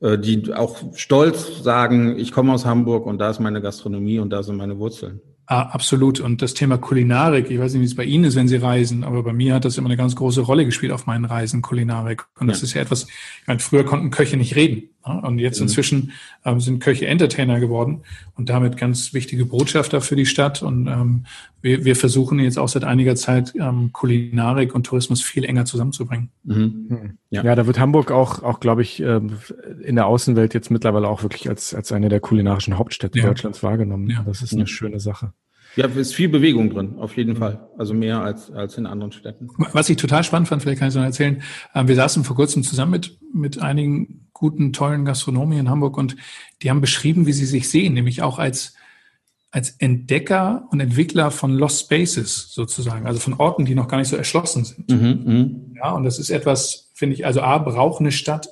äh, die auch stolz sagen, ich komme aus Hamburg und da ist meine Gastronomie und da sind meine Wurzeln. Ah, absolut. Und das Thema Kulinarik, ich weiß nicht, wie es bei Ihnen ist, wenn Sie reisen, aber bei mir hat das immer eine ganz große Rolle gespielt auf meinen Reisen, Kulinarik. Und das ist ja etwas, ich meine, früher konnten Köche nicht reden. Und jetzt mhm. inzwischen ähm, sind Köche Entertainer geworden und damit ganz wichtige Botschafter für die Stadt. Und ähm, wir, wir versuchen jetzt auch seit einiger Zeit ähm, Kulinarik und Tourismus viel enger zusammenzubringen. Mhm. Hm. Ja. ja, da wird Hamburg auch, auch glaube ich, ähm, in der Außenwelt jetzt mittlerweile auch wirklich als, als eine der kulinarischen Hauptstädte ja. Deutschlands wahrgenommen. Ja. Das ist eine schöne Sache. Ja, ist viel Bewegung drin, auf jeden Fall. Also mehr als, als in anderen Städten. Was ich total spannend fand, vielleicht kann ich es noch erzählen. Ähm, wir saßen vor kurzem zusammen mit, mit einigen guten, tollen Gastronomen in Hamburg und die haben beschrieben, wie sie sich sehen, nämlich auch als, als Entdecker und Entwickler von Lost Spaces sozusagen, also von Orten, die noch gar nicht so erschlossen sind. Mhm, mhm. ja, und das ist etwas, finde ich, also A, braucht eine Stadt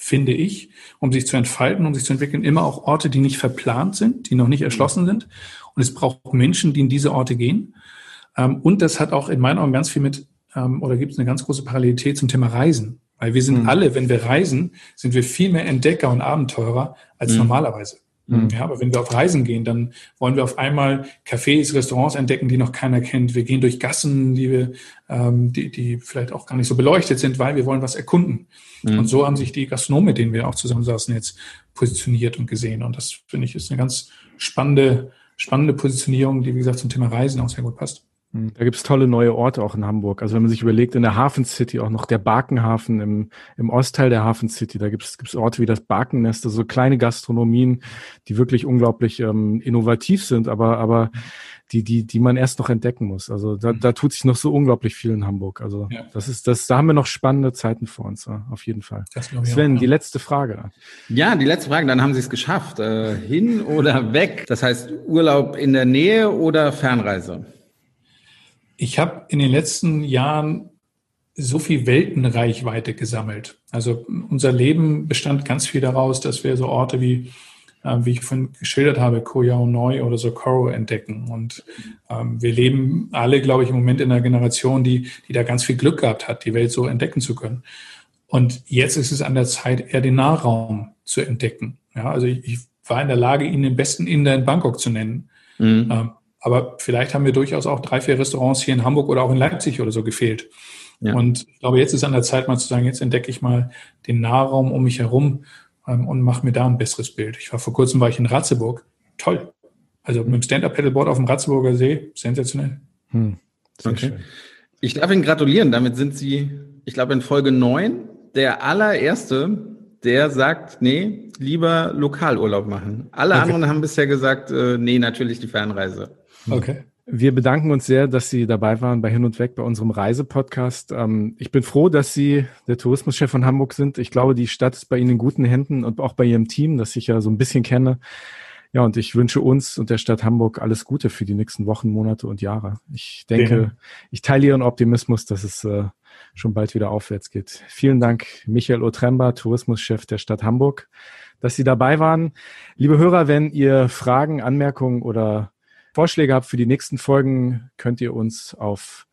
finde ich, um sich zu entfalten, um sich zu entwickeln, immer auch Orte, die nicht verplant sind, die noch nicht erschlossen sind. Und es braucht Menschen, die in diese Orte gehen. Ähm, und das hat auch in meinen Augen ganz viel mit, ähm, oder gibt es eine ganz große Parallelität zum Thema Reisen. Weil wir sind mhm. alle, wenn wir reisen, sind wir viel mehr Entdecker und Abenteurer als mhm. normalerweise. Mhm. Ja, aber wenn wir auf Reisen gehen, dann wollen wir auf einmal Cafés, Restaurants entdecken, die noch keiner kennt. Wir gehen durch Gassen, die wir, ähm, die, die vielleicht auch gar nicht so beleuchtet sind, weil wir wollen was erkunden. Mhm. Und so haben sich die Gastronomen, mit denen wir auch zusammensaßen, jetzt positioniert und gesehen. Und das finde ich ist eine ganz spannende, spannende Positionierung, die wie gesagt zum Thema Reisen auch sehr gut passt. Hm, da gibt's tolle neue Orte auch in Hamburg. Also wenn man sich überlegt, in der Hafen City auch noch der Barkenhafen im, im Ostteil der Hafen City, da gibt's gibt's Orte wie das Barkennest, also so kleine Gastronomien, die wirklich unglaublich ähm, innovativ sind, aber, aber die, die, die man erst noch entdecken muss. Also da, da tut sich noch so unglaublich viel in Hamburg. Also ja. das ist, das, da haben wir noch spannende Zeiten vor uns, ja, auf jeden Fall. Sven, auch, die letzte Frage. Ja, die letzte Frage, dann haben Sie es geschafft. Äh, hin oder weg? Das heißt Urlaub in der Nähe oder Fernreise? Ich habe in den letzten Jahren so viel Weltenreichweite gesammelt. Also unser Leben bestand ganz viel daraus, dass wir so Orte wie, äh, wie ich vorhin geschildert habe, Koyao Neu oder Socorro entdecken. Und ähm, wir leben alle, glaube ich, im Moment in einer Generation, die, die da ganz viel Glück gehabt hat, die Welt so entdecken zu können. Und jetzt ist es an der Zeit, eher den Nahraum zu entdecken. Ja, also ich, ich war in der Lage, Ihnen den besten Inder in Bangkok zu nennen. Mhm. Ähm, aber vielleicht haben wir durchaus auch drei, vier Restaurants hier in Hamburg oder auch in Leipzig oder so gefehlt. Ja. Und ich glaube, jetzt ist an der Zeit, mal zu sagen, jetzt entdecke ich mal den Nahraum um mich herum ähm, und mache mir da ein besseres Bild. Ich war vor kurzem war ich in Ratzeburg. Toll. Also mit dem Stand-Up-Pedalboard auf dem Ratzeburger See, sensationell. Hm. okay. Schön. Ich darf Ihnen gratulieren. Damit sind Sie, ich glaube, in Folge neun der allererste, der sagt, nee, lieber Lokalurlaub machen. Alle okay. anderen haben bisher gesagt, äh, nee, natürlich die Fernreise. Okay. Wir bedanken uns sehr, dass Sie dabei waren bei Hin und Weg bei unserem Reisepodcast. Ähm, ich bin froh, dass Sie der Tourismuschef von Hamburg sind. Ich glaube, die Stadt ist bei Ihnen in guten Händen und auch bei Ihrem Team, das ich ja so ein bisschen kenne. Ja, und ich wünsche uns und der Stadt Hamburg alles Gute für die nächsten Wochen, Monate und Jahre. Ich denke, ja. ich teile Ihren Optimismus, dass es äh, schon bald wieder aufwärts geht. Vielen Dank, Michael Otremba, Tourismuschef der Stadt Hamburg, dass Sie dabei waren. Liebe Hörer, wenn ihr Fragen, Anmerkungen oder Vorschläge habt für die nächsten Folgen, könnt ihr uns auf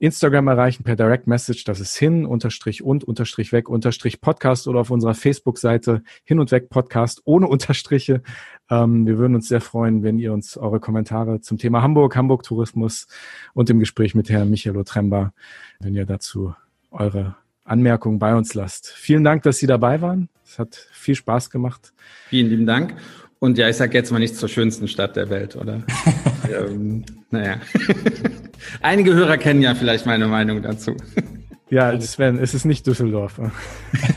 Instagram erreichen per Direct Message. Das ist hin unterstrich und unterstrich weg unterstrich Podcast oder auf unserer Facebook-Seite hin und weg Podcast ohne Unterstriche. Ähm, wir würden uns sehr freuen, wenn ihr uns eure Kommentare zum Thema Hamburg, Hamburg Tourismus und dem Gespräch mit Herrn Michael Otremba, wenn ihr dazu eure Anmerkungen bei uns lasst. Vielen Dank, dass Sie dabei waren. Es hat viel Spaß gemacht. Vielen lieben Dank. Und ja, ich sage jetzt mal nicht zur schönsten Stadt der Welt, oder? ähm, naja. Einige Hörer kennen ja vielleicht meine Meinung dazu. ja, Sven, es ist nicht Düsseldorf.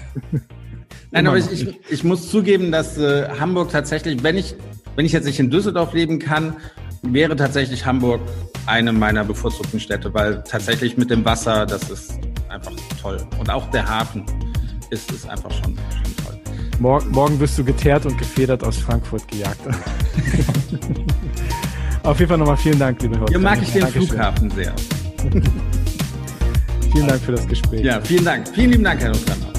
Nein, aber ich, ich, ich, muss zugeben, dass äh, Hamburg tatsächlich, wenn ich, wenn ich jetzt nicht in Düsseldorf leben kann, wäre tatsächlich Hamburg eine meiner bevorzugten Städte, weil tatsächlich mit dem Wasser, das ist einfach toll. Und auch der Hafen ist, ist einfach schon, toll. Morgen, wirst du geteert und gefedert aus Frankfurt gejagt. Auf jeden Fall nochmal vielen Dank, liebe Hörer. Hier mag ich den Dankeschön. Flughafen sehr. vielen Dank für das Gespräch. Ja, vielen Dank. Vielen lieben Dank, Herr Notrenner.